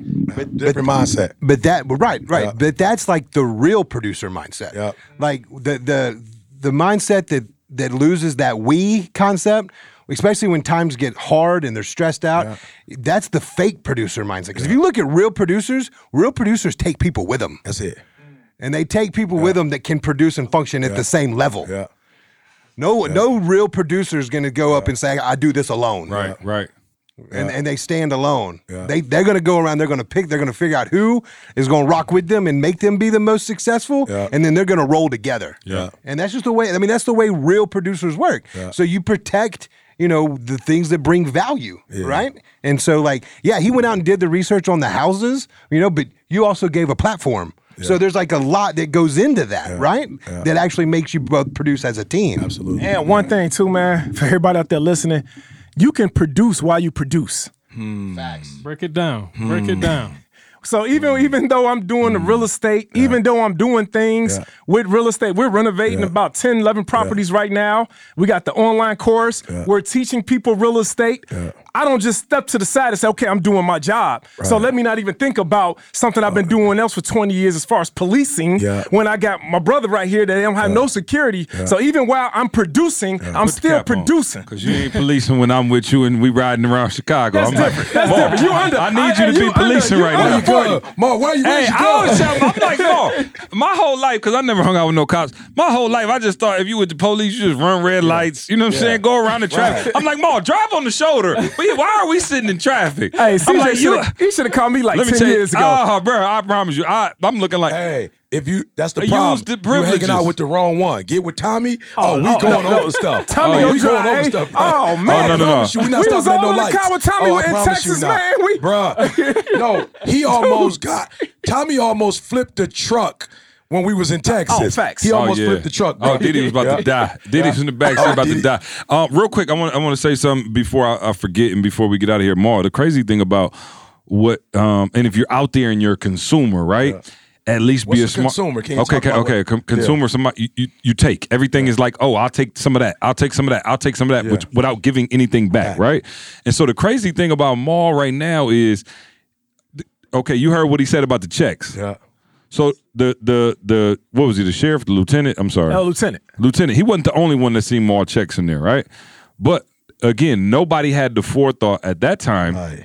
different mindset. But that, but right, right. Yeah. But that's like the real producer mindset. Yeah. Like the the the mindset that that loses that we concept, especially when times get hard and they're stressed out. That's the fake producer mindset. Because if you look at real producers, real producers take people with them, That's it. and they take people with them that can produce and function at the same level. Yeah. No, no real producer is going to go up and say, "I do this alone." Right, right. And, and they stand alone. Yeah. They they're gonna go around. They're gonna pick. They're gonna figure out who is gonna rock with them and make them be the most successful. Yeah. And then they're gonna roll together. Yeah. And that's just the way. I mean, that's the way real producers work. So you protect. You know the things that bring value, right? And so, like, yeah, he went out and did the research on the houses, you know, but you also gave a platform. So there's like a lot that goes into that, right? That actually makes you both produce as a team. Absolutely. And one thing too, man, for everybody out there listening, you can produce while you produce. Hmm. Facts. Break it down. Break it hmm. down. So even even though I'm doing the hmm. real estate, even though I'm doing things Yeah. with real estate, we're renovating about 10, 11 properties right now. We got the online course. We're teaching people real estate. I don't just step to the side and say, okay, I'm doing my job. So let me not even think about something I've been doing else for 20 years as far as policing. Yeah. When I got my brother right here that don't have no security. So even while I'm producing, I'm still producing. Because you ain't policing when I'm with you and we riding around Chicago. That's I'm different. like, That's Mo, different. You under- I need I- you to you be policing you right under now. you good? Mo, why you Hey, where's you I always tell him, I'm like, no, my whole life, because I never hung out with no cops. My whole life, I just thought if you with the police, you just run red lights. You know what I'm saying? Go around the traffic. I'm like, Ma, drive on the shoulder. But why are we sitting in traffic? Hey, I'm CJ like, you. shoulda- he should have called me like Let me 10 tell you, years ago. oh, bro, I promise you, I, I'm looking like, Hey, if you that's the problem. the you hanging out with the wrong one. Get with Tommy. Oh, oh we oh, going no, no. over stuff. Tommy, oh, we going over stuff. Oh, man. no, no, no. we not We was all no in the lights. car with Tommy oh, I in promise you Texas, man. We- Bruh, no, he almost got Tommy almost flipped the truck when we was in Texas. Oh, facts. He Oh, almost yeah. flipped the truck. Oh, bro. Diddy was about Yeah. to die. Diddy's in the back seat Oh, about to die. Um, real quick, I want I want to say something before I, I forget and before we get out of here. More the crazy thing about what um, and if you're out there and you're a consumer, right? At least What's be a a smart consumer? Can okay, okay, okay. consumer, somebody you, you, you take everything is like, oh, I'll take some of that. I'll take some of that. I'll take some of that, Yeah. which, without giving anything back, right? And so the crazy thing about Maul right now is, okay, you heard what he said about the checks. Yeah. So the the the what was he? The sheriff, the lieutenant? I'm sorry, Oh, Lieutenant. lieutenant. He wasn't the only one that seen more checks in there, right? But again, nobody had the forethought at that time Right.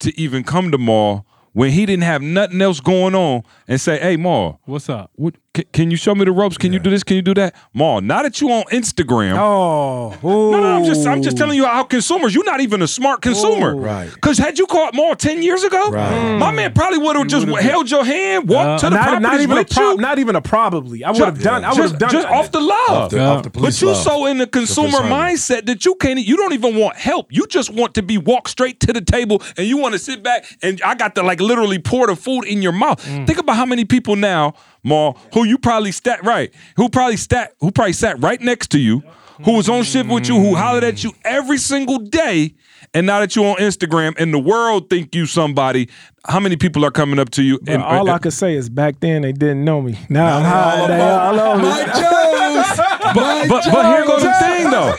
to even come to Maul when he didn't have nothing else going on and say, "Hey, Maul, What's up? what, can, can you show me the ropes? Can you do this? Can you do that?" Ma, now that you on Instagram. Oh, No, no, I'm just I'm just telling you how consumers. You're not even a smart consumer, Right. Because had you caught Maul ten years ago, Right. my man probably would have just held your hand, walked to the not, not even a with pro- you. not even a probably. I would have done. I would just, have done just off the love. Off the, off the But you love. so in the consumer concern. mindset that you can't, you don't even want help. You just want to be walked straight to the table and you want to sit back and I got to like literally pour the food in your mouth. Mm. Think about how many people now, Ma, who you probably sat right, who probably sat, who probably sat right next to you, who was on shift with you, who hollered at you every single day. And now that you're on Instagram and the world think you somebody, how many people are coming up to you? But and all I and- could say is back then they didn't know me. Now I'm All high. They all over me. Mike Jones. Mike but but here go the thing though.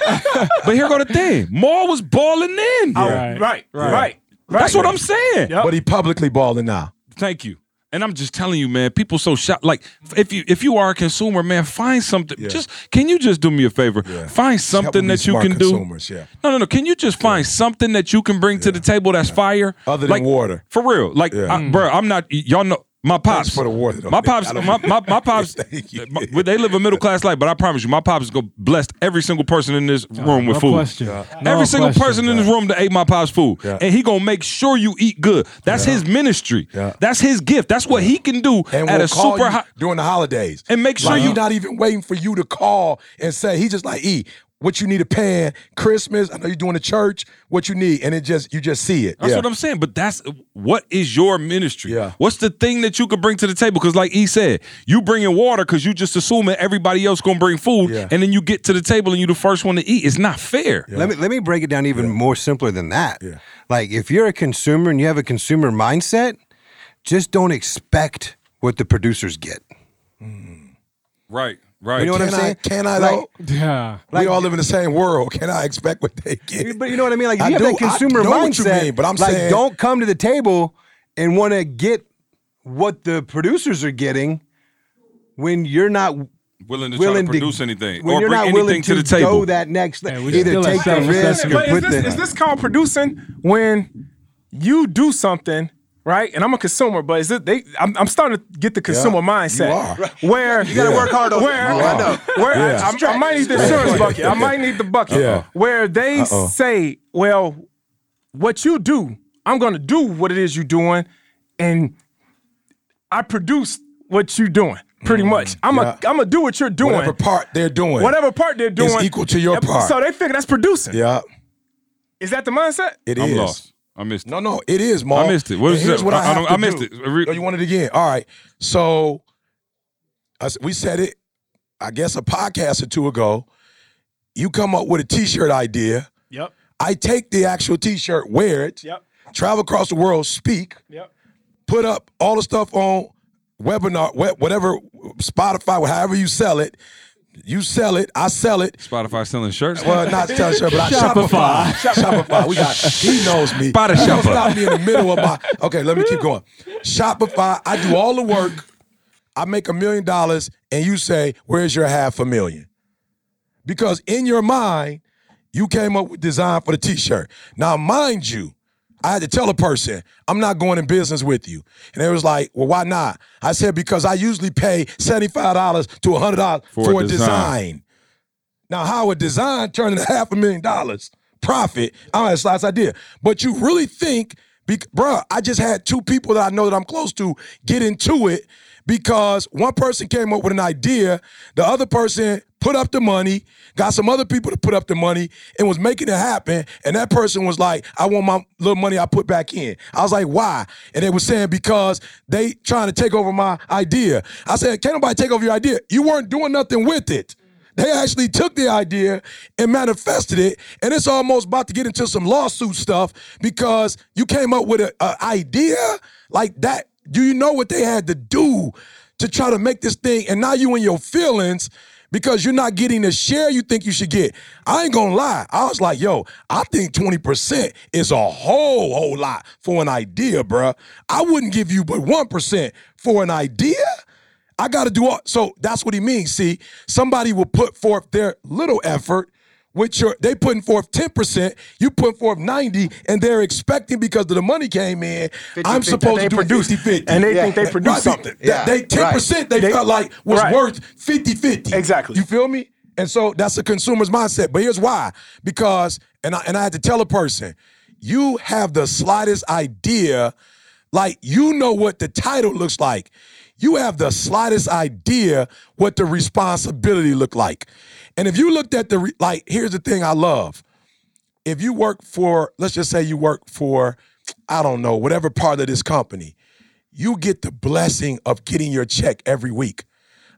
but here go the thing. Maul was balling in. Right, right, right, right. That's what I'm saying. But he publicly balling now. Thank you. And I'm just telling you, man, people so shocked. Like, if you if you are a consumer, man, find something. Just can you just do me a favor? Find something that you can do. consumers, yeah. No, no, no. Can you just find something that you can bring to the table that's fire? Other than like, water. For real. Like, Yeah. I, bro, I'm not. Y'all know. My pops for the water, though. My pops, my, my, my pops, my- they live a middle class life, but I promise you, my pops is gonna bless every single person in this room with no food. question. Yeah. No Every single question. person in this room that ate my pop's food, Yeah. and he gonna make sure you eat good. That's his ministry. Yeah. That's his gift. That's what he can do And at we'll a call super high. during the holidays. And make sure like, you're not even waiting for you to call and say, he just like, E, what you need a pan, Christmas, I know you're doing the church, what you need. And it just you just see it. That's yeah. what I'm saying. But that's what is your ministry? Yeah. What's the thing that you could bring to the table? Because like E said, you bringing water because you just assuming everybody else gonna bring food, Yeah. and then you get to the table and you the first one to eat. It's not fair. Let me let me break it down even more simpler than that. Like if you're a consumer and you have a consumer mindset, just don't expect what the producers get. Right. Right. You know what I'm Can I, saying? can I Like- though? Yeah. we all live in the same world. Can I expect what they get? But you know what I mean? Like if I have do. that consumer I know mindset, what you mean, but I'm like saying don't come to the table and want to get what the producers are getting when you're not willing to willing try to produce anything when or you're bring not anything willing to to, the table. go that next Yeah, either take the risk or But is this, is this called producing when you do something? Right, and I'm a consumer, but is it they? I'm, I'm starting to get the consumer mindset. are. Where you gotta work hard on Where it. I know. Where Yeah. I, I might need the insurance bucket. I might need the bucket. Yeah. Where they Uh-oh. say, well, what you do, I'm gonna do what it is you're doing, and I produce what you're doing. Pretty mm. much, I'm yeah. a I'm gonna do what you're doing. whatever part they're doing. Whatever part they're doing is equal to your part. So they figure that's producing. Yeah, Is that the mindset? it I'm is. Lost. I missed it. No, no, it is, Maul. I missed it. What And here's it? what I, I- I have don't- to I missed do. it. Re- Oh, you want it again? All right. So I s- we said it, I guess a podcast or two ago. You come up with a t-shirt idea. Yep. I take the actual t-shirt, wear it, Yep. travel across the world, speak, Yep. put up all the stuff on webinar, web- whatever, Spotify, however you sell it, You sell it, I sell it. Spotify selling shirts. Well, not tell shirts, but I Shopify. Shopify. Shopify. We got. He knows me. Spot a Don't. Stop me in the middle of my. Okay, let me keep going. Shopify. I do all the work. I make a million dollars, and you say, "Where's your half a million? Because in your mind, you came up with design for the T-shirt. Now, mind you. I had to tell a person, I'm not going in business with you. And they was like, well, why not? I said, because I usually pay $75 to $100 For for, a design. design. Now, how a design turned into half a million dollars profit, I don't have slightest idea. But you really think, be, bruh, I just had two people that I know that I'm close to get into it because one person came up with an idea, the other person put up the money, got some other people to put up the money, and was making it happen. And that person was like, I want my little money I put back in. I was like, why? And they were saying, because they trying to take over my idea. I said, can't nobody take over your idea. You weren't doing nothing with it. They actually took the idea and manifested it, and it's almost about to get into some lawsuit stuff because you came up with an idea like that. Do you know what they had to do to try to make this thing? And now you in your feelings because you're not getting the share you think you should get. I ain't gonna lie. I was like, yo, I think 20% is a whole, whole lot for an idea, bruh. I wouldn't give you but 1% for an idea. I got to do all. So that's what he means. See, somebody will put forth their little effort, which your they putting forth 10%, you put forth 90, and they're expecting because of the money came in, I'm 50-50. supposed to do produced 50 50. and they think they produced something. Yeah, they 10% they, They- felt like was Right. worth 50 50. Exactly. You feel me? And so that's a consumer's mindset. But here's why. Because, and I, and I had to tell a person, you have the slightest idea, like you know what the title looks like. You have the slightest idea what the responsibility look like. And if you looked at the, like, here's the thing I love. If you work for, let's just say you work for, I don't know, whatever part of this company, you get the blessing of getting your check every week.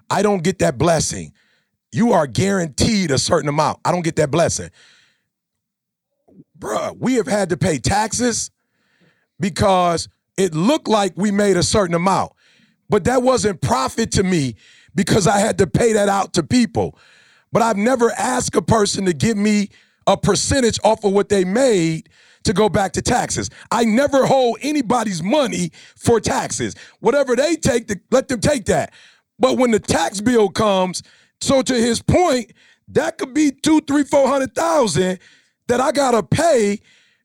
I don't get that blessing. You are guaranteed a certain amount. I don't get that blessing. Bruh, we have had to pay taxes because it looked like we made a certain amount. But that wasn't profit to me because I had to pay that out to people. But I've never asked a person to give me a percentage off of what they made to go back to taxes. I never hold anybody's money for taxes. Whatever they take, let them take that. But when the tax bill comes, so to his point, that could be two, three, four hundred thousand that I gotta pay.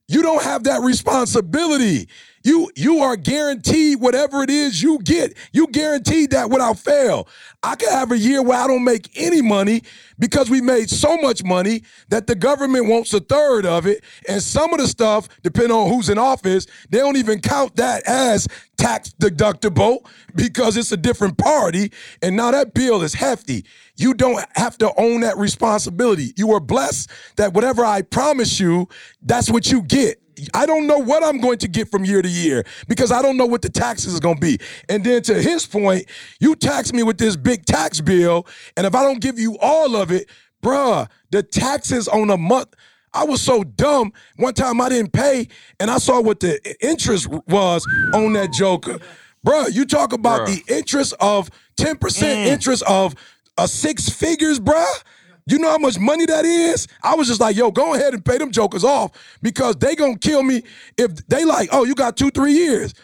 You don't have that responsibility. You you are guaranteed whatever it is you get. You guaranteed that without fail. I could have a year where I don't make any money because we made so much money that the government wants a third of it. And some of the stuff, depending on who's in office, they don't even count that as tax deductible because it's a different party. And now that bill is hefty. You don't have to own that responsibility. You are blessed that whatever I promise you, that's what you get. I don't know what I'm going to get from year to year because I don't know what the taxes is going to be. And then to his point, you tax me with this big tax bill, and if I don't give you all of it, bruh, the taxes on a month. I was so dumb. One time I didn't pay, and I saw what the interest was on that joker. Bruh, you talk about Bruh. the interest of 10% mm. interest of a six figures, bruh. You know how much money that is? I was just like, yo, go ahead and pay them jokers off because they gonna kill me if they like, oh, you got two, three years.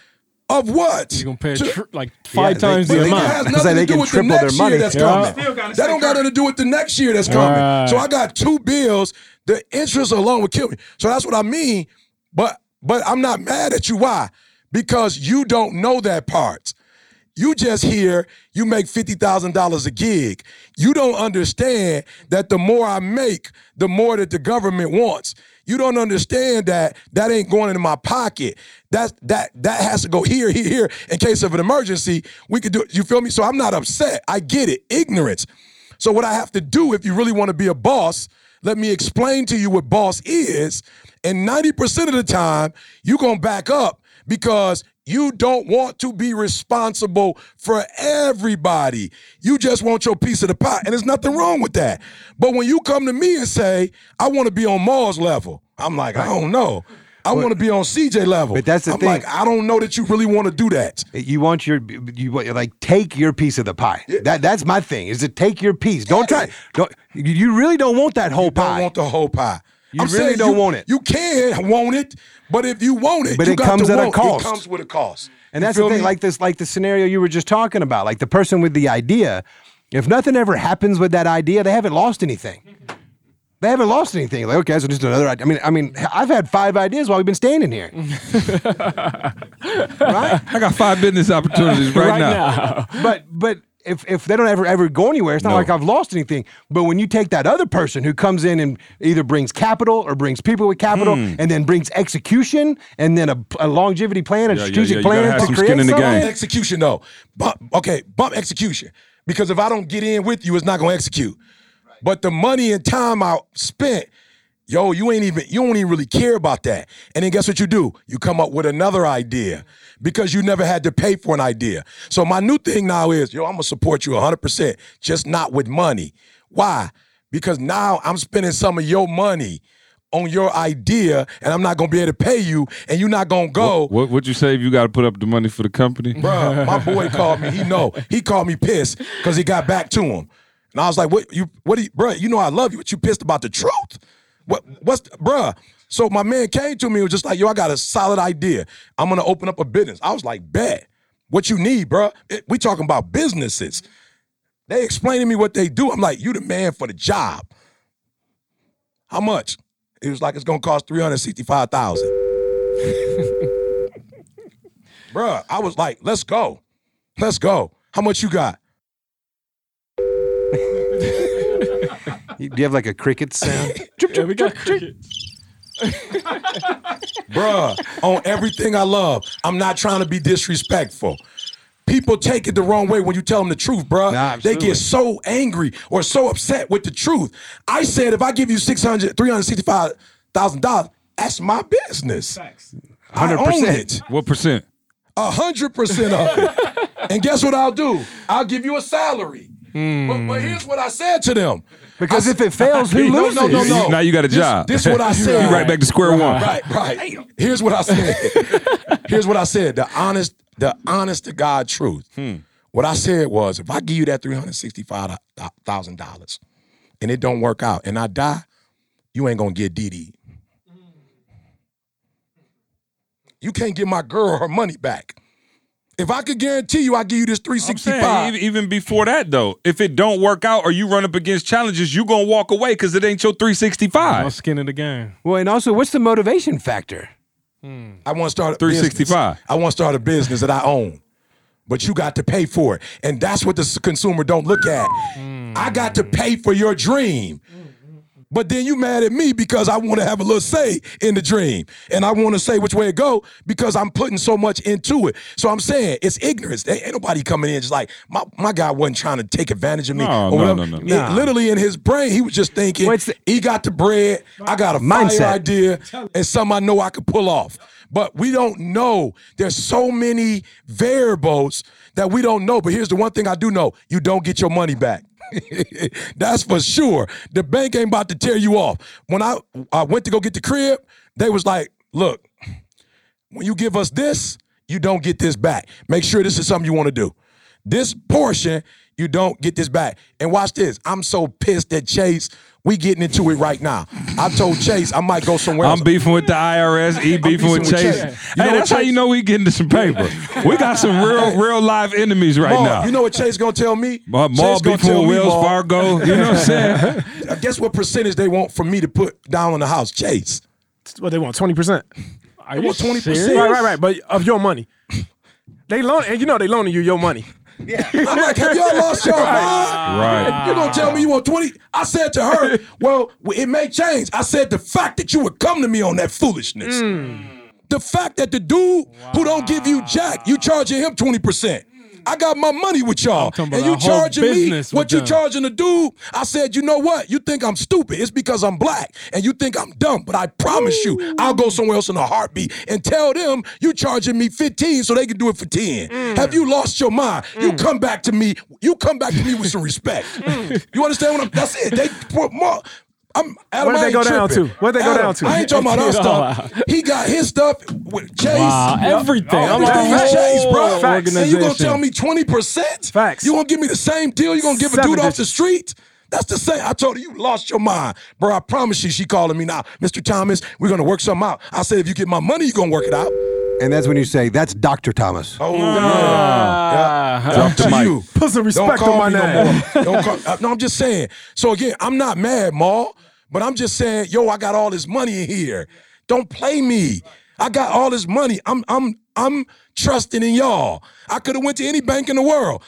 Of what? You're gonna pay To- tr- like five they- times but the it amount. has Because nothing they to do can with the triple their next money. year that's Yeah. coming. That don't got nothing to do with the next year that's coming. Right. So I got two bills. The interest alone would kill me. So that's what I mean. But but I'm not mad at you. Why? Because you don't know that part. You just hear you make $50,000 a gig. You don't understand that the more I make, the more that the government wants. You don't understand that that ain't going into my pocket. That that that has to go here, here, here in case of an emergency. We could do it. You feel me? So I'm not upset. I get it. Ignorance. So what I have to do if you really want to be a boss, let me explain to you what boss is. And 90% of the time, you're going to back up because you don't want to be responsible for everybody. You just want your piece of the pie. And there's nothing wrong with that. But when you come to me and say, I want to be on Mars level, I'm like, I don't know. I want to be on CJ level. But that's the I'm thing. like, I don't know that you really want to do that. Eh, you want your you want- like take your piece of the pie. That that's my thing. Is to take your piece. Don't try. Don't you- really don't want that whole You pie. don't want the whole pie. You I'm really don't you- want it. You can want it, but if you want it, But it comes at a cost. It comes with a cost. And You that's the thing, me? like this, like the scenario you were just talking about, like the person with the idea. If nothing ever happens with that idea, they haven't lost anything. They haven't lost anything. Like, okay, so just another idea. I mean, I mean, I've had five ideas while we've been standing here. right? I got five business opportunities right, now. But but if if they don't ever ever go anywhere, it's not No. like I've lost anything. But when you take that other person who comes in and either brings capital or brings people with capital, Hmm. and then brings execution, and then a, a longevity plan, a Yeah, yeah, strategic yeah. You plan gotta some create skin in the something, game. execution though. Bump, okay, bump execution. Because if I don't get in with you, it's not gonna execute. But the money and time I spent, yo, you ain't even you don't even really care about that. And then guess what you do? You come up with another idea because you never had to pay for an idea. So my new thing now is, yo, I'm gonna support you 100%, just not with money. Why? Because now I'm spending some of your money on your idea, and I'm not gonna be able to pay you, and you're not gonna go. What would you say if you got to put up the money for the company? Bruh, my boy called me. He know. He called me pissed because he got back to him. And I was like, "What you? What? Do you, bruh, you know I love you, but you pissed about the truth? What? What's bruh?" So my man came to me and was just like, "Yo, I got a solid idea. I'm gonna open up a business." I was like, "Bet. What you need, bruh? It- we talking about businesses." They explained to me what they do. I'm like, "You the man for the job." How much? It was like it's gonna cost three hundred sixty-five thousand. Bruh, I was like, let's go. Let's go. How much you got? Do you have like a cricket sound? Yeah, we got crickets. Bruh, on everything I love. I'm not trying to be disrespectful. People take it the wrong way when you tell them the truth, bruh. Nah, they absolutely. get so angry or so upset with the truth. I said if I give you 600 $365,000, that's my business. I 100%. it. What percent? A hundred percent of it. and guess what I'll do? I'll give you a salary. Mm. But, but here's what I said to them. Because I if it fails, who loses? no, no, no. Now you got a job. This is what I said. You right back to square one. Right, right. Here's what I said. Here's what I said. The honest, the honest to God truth. Hmm. What I said was, if I give you that three hundred sixty-five thousand dollars, and it don't work out, and I die, you ain't gonna get Dee You can't get my girl her money back. If I could guarantee you, I give you this 365. Saying, even, even before that though, if it don't work out or you run up against challenges, you gonna walk away because it ain't your No 365. skin in the game. Well, and also, what's the motivation factor? Hmm. I want to start a 365. business. I want to start a business that I own. But you got to pay for it. And that's what the consumer don't look at. Hmm. I got to pay for your dream. But then you mad at me because I want to have a little say in the dream. And I want to say which way it go because I'm putting so much into it. So I'm saying it's ignorance. There ain't nobody coming in just like my, my guy wasn't trying to take advantage of me. No, or no, whatever. no, no, no. It- Literally in his brain, he was just thinking Well, the- he got the bread. I got a Mindset. idea and some I know I could pull off. But we don't know. There's so many variables that we don't know. But here's the one thing I do know: you don't get your money back. That's for sure. The bank ain't about to tear you off. When I, I went to go get the crib, they was like, look, when you give us this, you don't get this back. Make sure this is something you want to do. This portion, you don't get this back. And watch this. I'm so pissed at Chase. We getting into it right now. I told Chase I might go somewhere. I'm beefing with the IRS. E beefing with beefing with Chase. Chase. Hey, You know what that's how you know we getting to some paper. We got some real, real live enemies right Maul, now. You know what Chase gonna tell me? Ma- Chase Maul gonna beefing with Wells Maul, Fargo. You know what I'm saying? Guess what percentage they want for me to put down on the house? Chase. What they want? Twenty percent. Are They you want 20%. Right, right, right. But of your money, they loan, and you know they loaning you your money. I'm like, have y'all lost your mind? Right. You gonna tell me you want 20? I said to her, well, it may change. I said the fact that you would come to me on that foolishness. Mm. The fact that the dude who don't give you jack, you charging him 20%. I got my money with y'all. And you charging me what you them. charging the dude. I said, you know what? You think I'm stupid. It's because I'm black. And you think I'm dumb. But I promise you, I'll go somewhere else in a heartbeat and tell them you charging me 15 so they can do it for 10. Have you lost your mind? You come back to me. You come back to me with some respect. You understand what I'm that's it. They put more I'm Adam, Where'd I they go ain't down to? Where'd they go Adam, down to? I ain't talking about our stuff. He got his stuff with Chase. Wow, everything. I'm Everything like, Chase, bro. Facts. And you gonna tell me 20%? Facts. You gonna give me the same deal? You gonna give a Seven dude off the street? That's the same. I told her you lost your mind, bro. I promise you. She calling me now, Mr. Thomas. We're gonna work something out. I said if you get my money, you gonna work it out. And that's when you say, that's Dr. Thomas. Oh Ah. yeah. Drop the To mic. you. Put some respect Don't call on my me name. No, more. Don't call, uh, no, I'm just saying. So again, I'm not mad, Maul, but I'm just saying, yo, I got all this money in here. Don't play me. I got all this money. I'm I'm I'm trusting in y'all. I could have went to any bank in the world.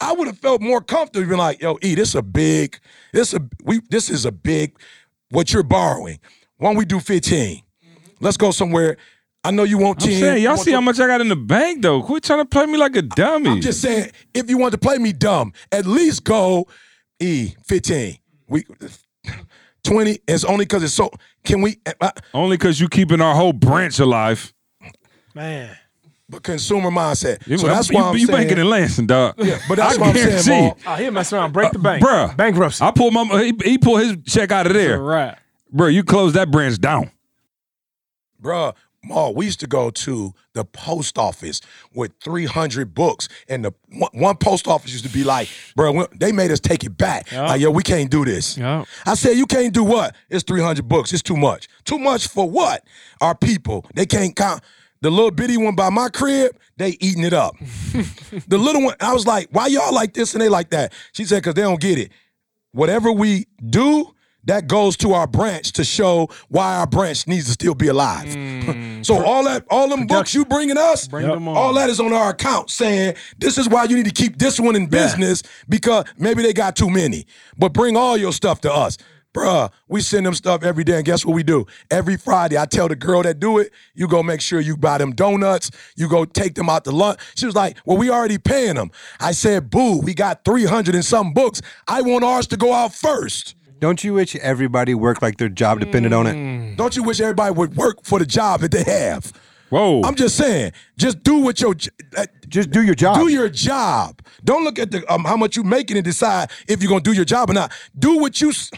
I would have felt more comfortable being like, yo, E, this is a big, this a we this is a big what you're borrowing. Why don't we do 15? Let's go somewhere. I know you want I'm 10. saying, you y'all see how much I got in the bank though. Quit trying to play me like a dummy. I'm just saying, if you want to play me dumb, at least go E 15. We 20 is only because it's so. Can we? Uh, Only because you keeping our whole branch alive. Man. but consumer mindset. You, So that's you, why I'm saying you saying. banking in Lansing, dog. Yeah, but that's I what I'm saying, guarantee. Maul. Oh, he'll mess around, break the bank. Bruh. Bankruptcy. I pull my he, he pull his check out of there. Right. Bro, you close that branch down. Bruh, Maul, we used to go to the post office with 300 books, and the one, one post office used to be like, bro, they made us take it back. Yeah. Like, yo, we can't do this. Yeah. I said, you can't do what? It's 300 books. It's too much. Too much for what? Our people. They can't count. The little bitty one by my crib, they eating it up. the little one, I was like, why y'all like this and they like that? She said, because they don't get it. Whatever we do, that goes to our branch to show why our branch needs to still be alive. Mm. so all that, all them books you bringing us, Bring them on. all that is on our account saying this is why you need to keep this one in business because maybe they got too many. But bring all your stuff to us. Bruh, we send them stuff every day, and guess what we do? Every Friday, I tell the girl that do it, you go make sure you buy them donuts, you go take them out to lunch. She was like, Well, we already paying them. I said, Boo, we got 300 and some books. I want ours to go out first. Don't you wish everybody worked like their job depended on it? Don't you wish everybody would work for the job that they have? Whoa. I'm just saying, just do what your uh, Just do your job. do your job. Don't look at the um, how much you making and decide if you're gonna do your job or not. Do what you. s-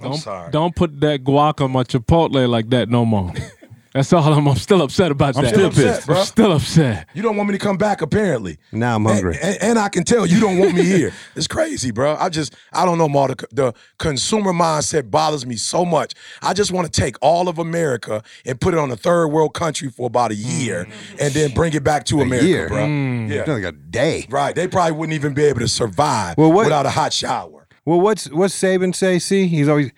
I'm Don't, sorry. don't put that guac on my Chipotle like that no more. That's all. I'm, I'm still upset about I'm that. still upset, pissed. bro. I'm still upset. You don't want me to come back, apparently. Now I'm hungry. And, and, and I can tell you don't want me here. It's crazy, bro. I just, I don't know, Ma. The, the consumer mindset bothers me so much. I just want to take all of America and put it on a third world country for about a year mm. and then bring it back to America, year? bro. It's mm. Yeah. like a day. Right. They probably wouldn't even be able to survive Well, what- without a hot shower. Well, what's what's Saban say? See, he's always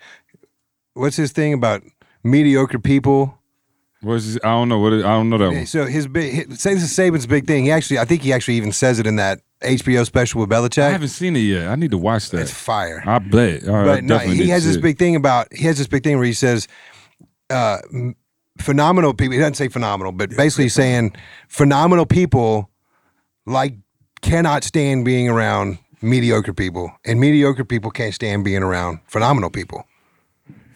what's his thing about mediocre people. What's his, I don't know what it, I don't know that one. So his big say this is Saban's big thing. He actually, I think he actually even says it in that HBO special with Belichick. I haven't seen it yet. I need to watch that. It's fire. I bet. All right, but no, he has this it. big thing about he has this big thing where he says uh, phenomenal people. He doesn't say phenomenal, but basically saying phenomenal people like cannot stand being around mediocre people, and mediocre people can't stand being around phenomenal people.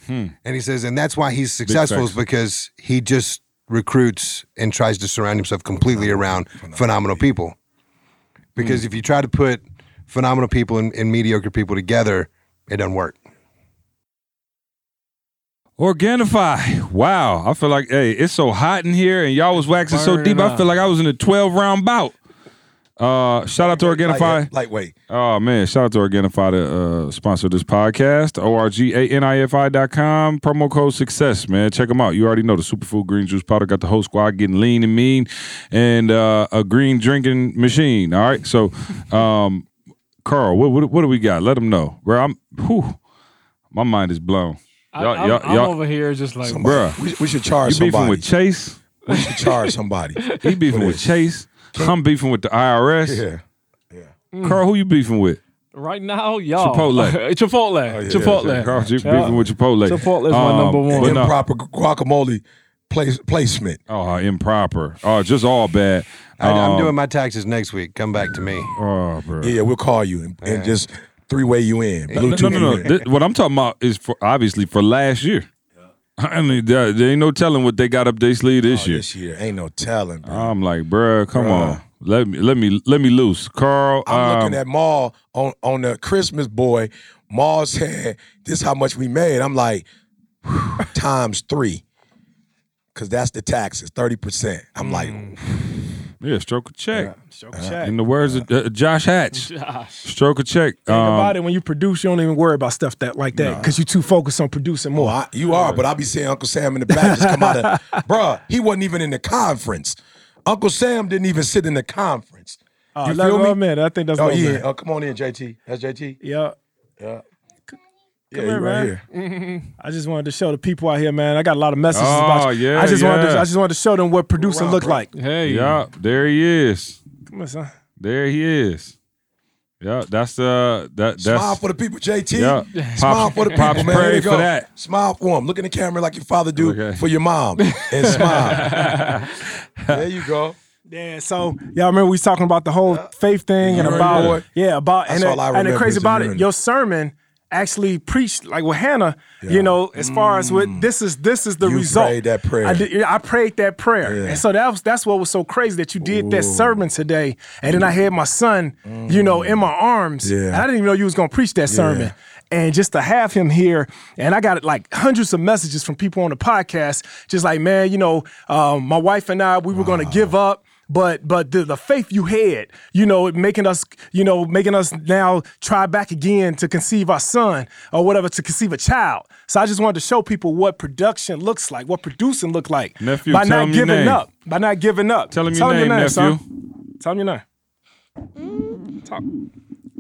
Hmm. And he says, and that's why he's successful is because he just recruits and tries to surround himself completely around phenomenal people. Because hmm. if you try to put phenomenal people and, and mediocre people together, it doesn't work. Organifi. Wow. I feel like, hey, it's so hot in here and y'all was waxing so Burning deep. I feel like I was in a 12 round bout. Uh, shout out to Organifi. Light, lightweight. Oh man, shout out to Organifi to uh, sponsor this podcast. O-R-G-A-N-I-F-I dot com. Promo code success, man. Check them out. You already know the superfood green juice powder got the whole squad getting lean and mean and uh, a green drinking machine. All right. So um Carl, what, what what do we got? Let them know. Bro, I'm whew, my mind is blown. Y'all- I'm, y'all- I'm y'all- over here just like, Bruh. We, we should charge You beefing somebody. with Chase? we should charge somebody. He beefing with Chase. I'm beefing with the IRS. yeah. Yeah. Carl, who you beefing with? right now, y'all. Chipotle. Chipotle. Chipotle. Carl, you Yeah. beefing with Chipotle. Chipotle is my number one. but no- Improper guacamole place, placement. Oh, improper. Oh, just all bad. I, I'm Um, doing my taxes next week. Come back to me. Oh, bro. Yeah, we'll call you and, and just three way you in. No, no, no, no. you in. Th- what I'm talking about is for obviously for last year. I mean, there, there ain't no telling what they got up their sleeve this Oh, year. This year ain't no telling, bro. I'm like, bruh, come Bruh. on, let me, let me, let me loose, Carl. I'm um, looking at Maul on on the Christmas boy Maul said, "This how much we made." I'm like, times three, because that's the taxes, thirty percent. I'm like, Yeah, stroke a check. Stroke a check. In the words of uh, Josh Hatch, Josh. stroke a check. Think Um, about it when you produce, you don't even worry about stuff that like that because you're too focused on producing more. well, I, you are, but I'll be saying Uncle Sam in the back just come out of, bruh. He wasn't even in the conference. Uncle Sam didn't even sit in the conference. Oh, you let feel me? man. I think that's Oh Lil yeah, Man. oh, come on in, JT. That's JT. Yeah. Yeah, Come he here, right man. here. I just wanted to show the people out here, man. I got a lot of messages Oh, about you. yeah, I just wanted to, I just wanted to show them what producing Around, look bro. like. Hey. yeah, there he is. Come on, son. There he is. Yeah, that's uh that Smile for the people, JT. Yeah. Smile Pops- for the people, Pops man. Here you go. for that. Smile for him. Look in the camera like your father do Okay. for your mom, and smile. there you go. Yeah, so y'all remember we was talking about the whole faith thing and about yeah about That's and, all I and the crazy about it, your sermon actually preached like with Hannah. You know, as far as what this is, this is the Mm. You result. prayed that prayer. I, did, I prayed that prayer, Yeah. and so that was that's what was so crazy that you did that sermon today, and then I had my son, you know, in my arms, Yeah. and I didn't even know you was gonna preach that sermon. And just to have him here, and I got like hundreds of messages from people on the podcast, just like, man, you know, um, my wife and I, we were going to give up, but but the, the faith you had, you know, making us, you know, making us now try back again to conceive our son or whatever to conceive a child. So I just wanted to show people what production looks like, what producing look like Nephew, by tell not him your giving name. up, by not giving up. Tell him your name, nephew. son. Tell him your name. Talk.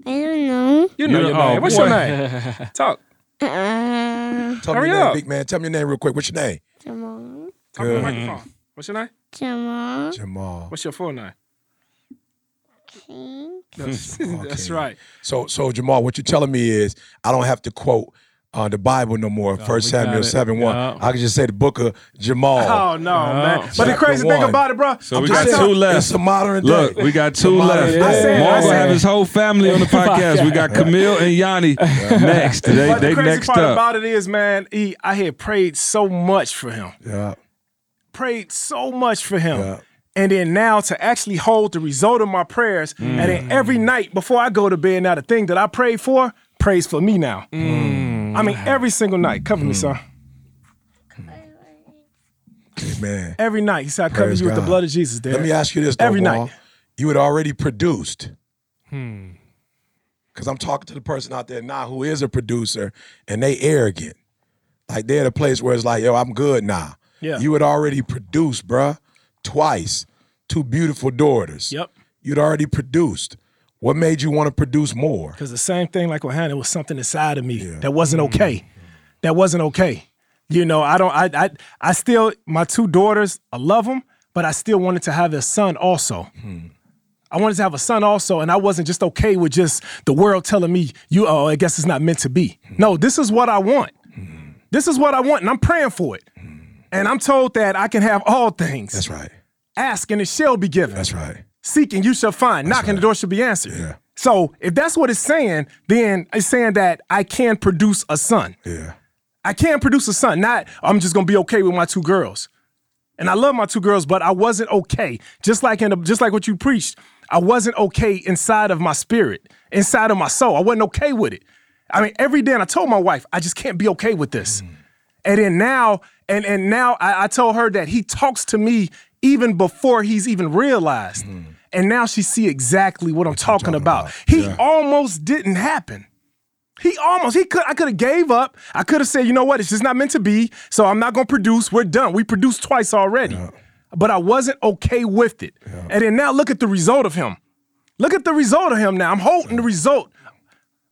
I don't know. You know You your oh, name. What's boy. your name? Talk. Uh, Tell Hurry me your name, up. big man. Tell me your name real quick. What's your name? Jamal. Talk on the microphone. What's your name? Jamal. Jamal. What's your full name? King. That's, Okay. that's right. So, so Jamal, what you're telling me is I don't have to quote uh, the Bible no more. First we Samuel it. seven one. Yeah. I can just say the book of Jamal. Oh no, man! But the Chapter crazy thing about it, bro. So I'm we just got telling- two left. It's a modern day. Look, we got two Modern left. day. I said- Maul I gonna said- have his whole family on the podcast. We got Camille and Yanni next. They But they the crazy next part up. about it is, man, he, I had prayed so much for him, Yeah. Prayed so much for him. Yeah. And then now to actually hold the result of my prayers, and then mm. every night before I go to bed, now the thing that I prayed for, prays for me now. Mm. I mean, every single night. Cover me, mm. son. Amen. Every night. He said, I cover you with the blood of Jesus. Let me ask you this, though, Every night. You had already produced. Hmm. Because I'm talking to the person out there now who is a producer and they arrogant. Like they're at a place where it's like, yo, I'm good now. Yeah. You had already produced, bruh, twice. Two beautiful daughters. Yep. You'd already produced. What made you want to produce more? Because the same thing like with Hannah, it was something inside of me that wasn't okay. That wasn't okay. You know, I don't, I, I, I still, my two daughters, I love them, but I still wanted to have a son also. Hmm. I wanted to have a son also, and I wasn't just okay with just the world telling me, you, oh, I guess it's not meant to be. Hmm. No, this is what I want. Hmm. This is what I want, and I'm praying for it. And I'm told that I can have all things. That's right. Ask and it shall be given. That's right. Seek and you shall find. Knock and the door shall be answered. Yeah. So if that's what it's saying, then it's saying that I can produce a son. Yeah. I can produce a son. Not I'm just gonna be okay with my two girls. And I love my two girls, but I wasn't okay. Just like in the, just like what you preached, I wasn't okay inside of my spirit, inside of my soul. I wasn't okay with it. I mean, every day, and I told my wife, I just can't be okay with this. Mm. And then now, and and now I, I told her that he talks to me even before he's even realized. And now she see exactly what I'm talking, about. He almost didn't happen. He almost he could I could have gave up. I could have said, you know what, it's just not meant to be. So I'm not gonna produce. We're done. We produced twice already. But I wasn't okay with it. And then now look at the result of him. Look at the result of him now. I'm holding the result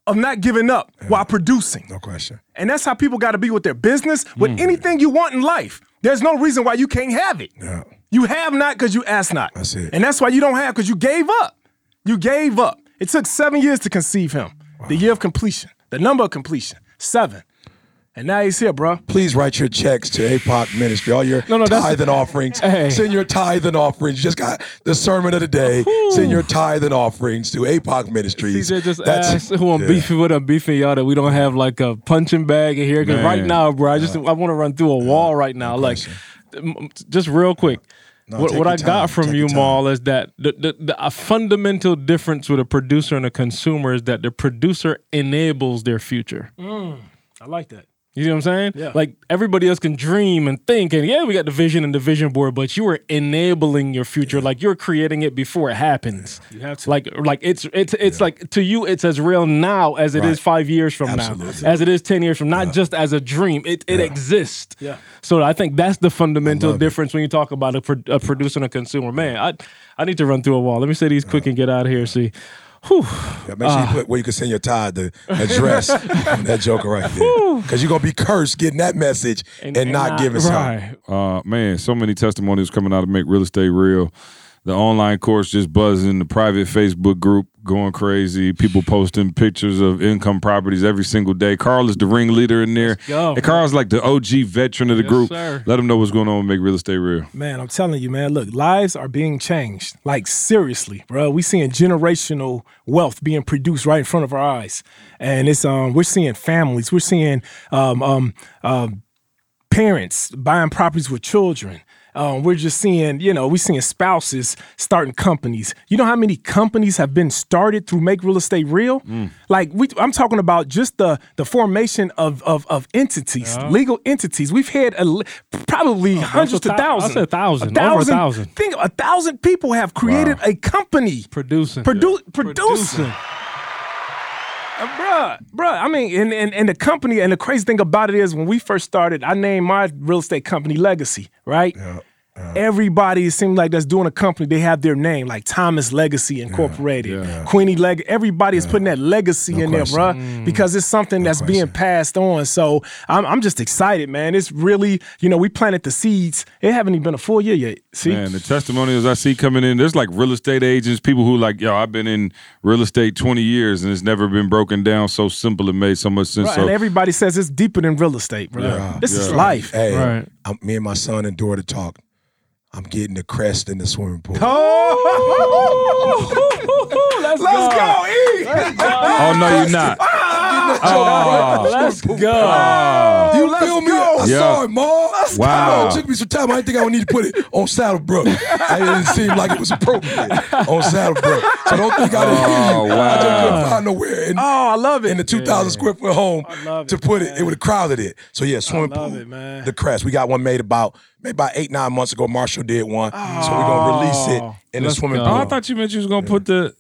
of not giving up while producing. No question. And that's how people got to be with their business, with Mm. anything you want in life. There's no reason why you can't have it. Yeah. You have not because you ask not. That's it. And that's why you don't have because you gave up. You gave up. It took seven years to conceive him. The year of completion, the number of completion, seven. And now he's here, bro. Please write your checks to APOC Ministry. All your No, no, tithe and offerings. Hey. Send your tithe and offerings. You just got the sermon of the day. Send your tithe and offerings to APOC Ministries. CJ just That's- asked who I'm yeah. beefing with. I'm beefing y'all that we don't have like a punching bag in here. Because right now, bro, I just I want to run through a wall right now. like, just real quick, No, what what your I got from take you. Maul, is that the, the, the a fundamental difference with a producer and a consumer is that the producer enables their future. Mm, I like that. You know what I'm saying? Yeah. Like everybody else can dream and think, and yeah, we got the vision and the vision board, but you are enabling your future. Like you're creating it before it happens. You have to. Like, like it's it's it's like to you, it's as real now as it is Right. five years from now, as it is ten years from, not just as a dream. It it exists. Yeah. So I think that's the fundamental love it. difference when you talk about a, pro- a producer and a consumer. Man, I I need to run through a wall. Let me say these quick and get out of here. See, Whew. Yeah, make sure you put where you can send your tide the address on that joker right there. Because you're gonna be cursed getting that message and, not, giving something. right. Uh, man, so many testimonies coming out to make real estate real. The online course just buzzing. The private Facebook group going crazy. People posting pictures of income properties every single day. Carl is the ringleader in there. go. And Carl's like the OG veteran of the Yes, group. sir. Let them know what's going on with Make Real Estate Real. Man, I'm telling you, man. Look, lives are being changed. Like seriously, bro. We seeing generational wealth being produced right in front of our eyes, and it's um we're seeing families. We're seeing um um um parents buying properties with children. Um, we're just seeing, you know, we're seeing spouses starting companies. You know how many companies have been started through Make Real Estate Real? Like we, I'm talking about just the the formation of of, of entities, legal entities. We've had a, probably hundreds to a I thousands. said a thousand, over a thousand. Think a thousand people have created a company. Producing. Produ- producing. Uh, Uh, bruh, bruh. I mean, and, and and the company, and the crazy thing about it is when we first started, I named my real estate company Legacy, right? Everybody it seemed like that's doing a company, they have their name, like Thomas Legacy Incorporated, Queenie Leg. Everybody is putting that legacy in there, bruh, Mm. because it's something that's being passed on. So I'm, I'm just excited, man. It's really, you know, we planted the seeds. It haven't even been a full year yet. See, Man, the testimonials I see coming in, there's like real estate agents, people who like, yo, I've been in real estate 20 years and it's never been broken down so simple. It made so much sense. Right, So, and everybody says it's deeper than real estate, bro. Yeah. This is life. Hey, Right. I'm, me and my son and daughter talk. I'm getting the crest in the swimming pool. Let's, Let's go, E. oh, no, you're not. Ah! Oh, Let's go. You feel me? I Yeah. saw it, Ma. Wow. It took me some time. I didn't think I would need to put it on Saddlebrook. I didn't seem like it was appropriate on Saddlebrook. So don't think I didn't oh, hear Oh, you. I just wow. couldn't find nowhere in, Oh, I love it. in the 2,000 square foot home love to it, put it. It would have crowded it. So yeah, swimming pool. it, man. The crest. We got one made about maybe about eight, nine months ago. Marshall did one. So we're gonna release it in the oh, swimming go. Oh, pool. I thought you meant you was gonna put the.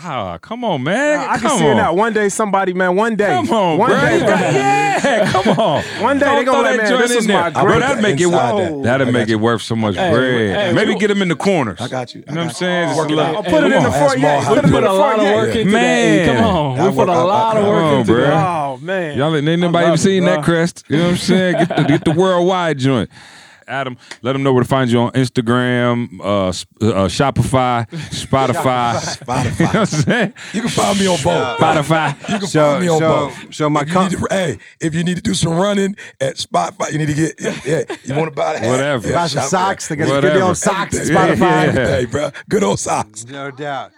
Ah, come on, man. I can see on. it now. One day, somebody, man. One day. Come on, one bro. day. You yeah, come on. One day Don't they gonna throw let that man. This is my Bro, great. that'd make it worth. that. That'd make got it worth so much Hey, bread. hey, Maybe we- get them in the corners. I got you. I You know what I'm saying? Just Working a out. little- I'll put it in the front. ask foyer. Ma how Put to it We in put the a lot of foyer. work into Man. Come on. We put a lot of work on, into bro. that. Oh man. Y'all ain't ain't nobody even it, seen that crest. You know what I'm saying? Get the, get the worldwide joint. Adam, let them know where to find you on Instagram, uh, uh, Shopify, Spotify. Spotify. you know what I'm saying? You can find me on both. Spotify. You can So- find me on so- both. so my if com- to, hey, if you need to do some running at Spotify, you need to get yeah. yeah you want to buy the hat, Whatever. Yeah, Buy some shop- socks. They got a good Whatever. deal on socks at Everything. Spotify. Yeah, yeah. Everything, bro. Good old socks. No doubt.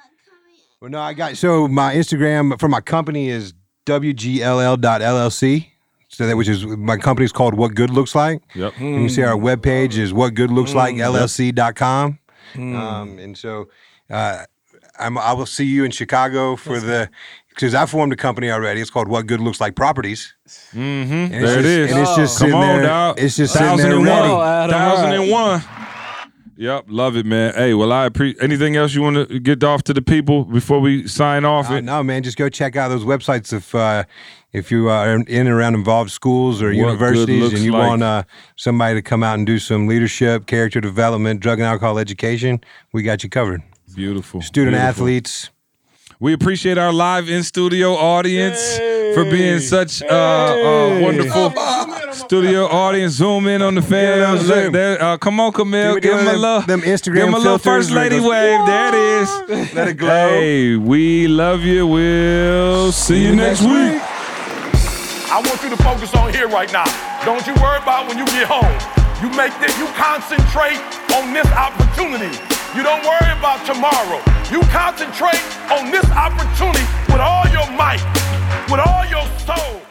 Well, no, I got so my Instagram for my company is wgll.llc. So that which is my company's called What Good Looks Like. Yep. And you see our webpage is whatgoodlookslike.llc.com. Um, and so uh, I'm, I will see you in Chicago for the because I formed a company already. It's called What Good Looks Like Properties. Mm-hmm. And it's There it just- is. And it's just Come sitting on, there. dog. It's just sitting there and ready. one. Oh, Adam, Thousand all and one. Yep, love it, man. Hey, well, I appreciate. Anything else you want to get off to the people before we sign off? Uh, no, man, just go check out those websites if uh, if you are in and around involved schools or What universities and you like. want uh, somebody to come out and do some leadership, character development, drug and alcohol education, we got you covered. Beautiful. Student Beautiful. athletes. We appreciate our live in studio audience for being such uh, uh, wonderful studio audience. Zoom in on the fans. zoom. Look, there, uh, come on, Camille. Can Give do him a them- little, them Instagram give him a little first lady goes- wave. There it is. Let it glow. Hey, we love you. We'll see you next week. I want you to focus on here right now. Don't you worry about when you get home. You make this, you concentrate on this opportunity. You don't worry about tomorrow. You concentrate on this opportunity with all your might, with all your soul.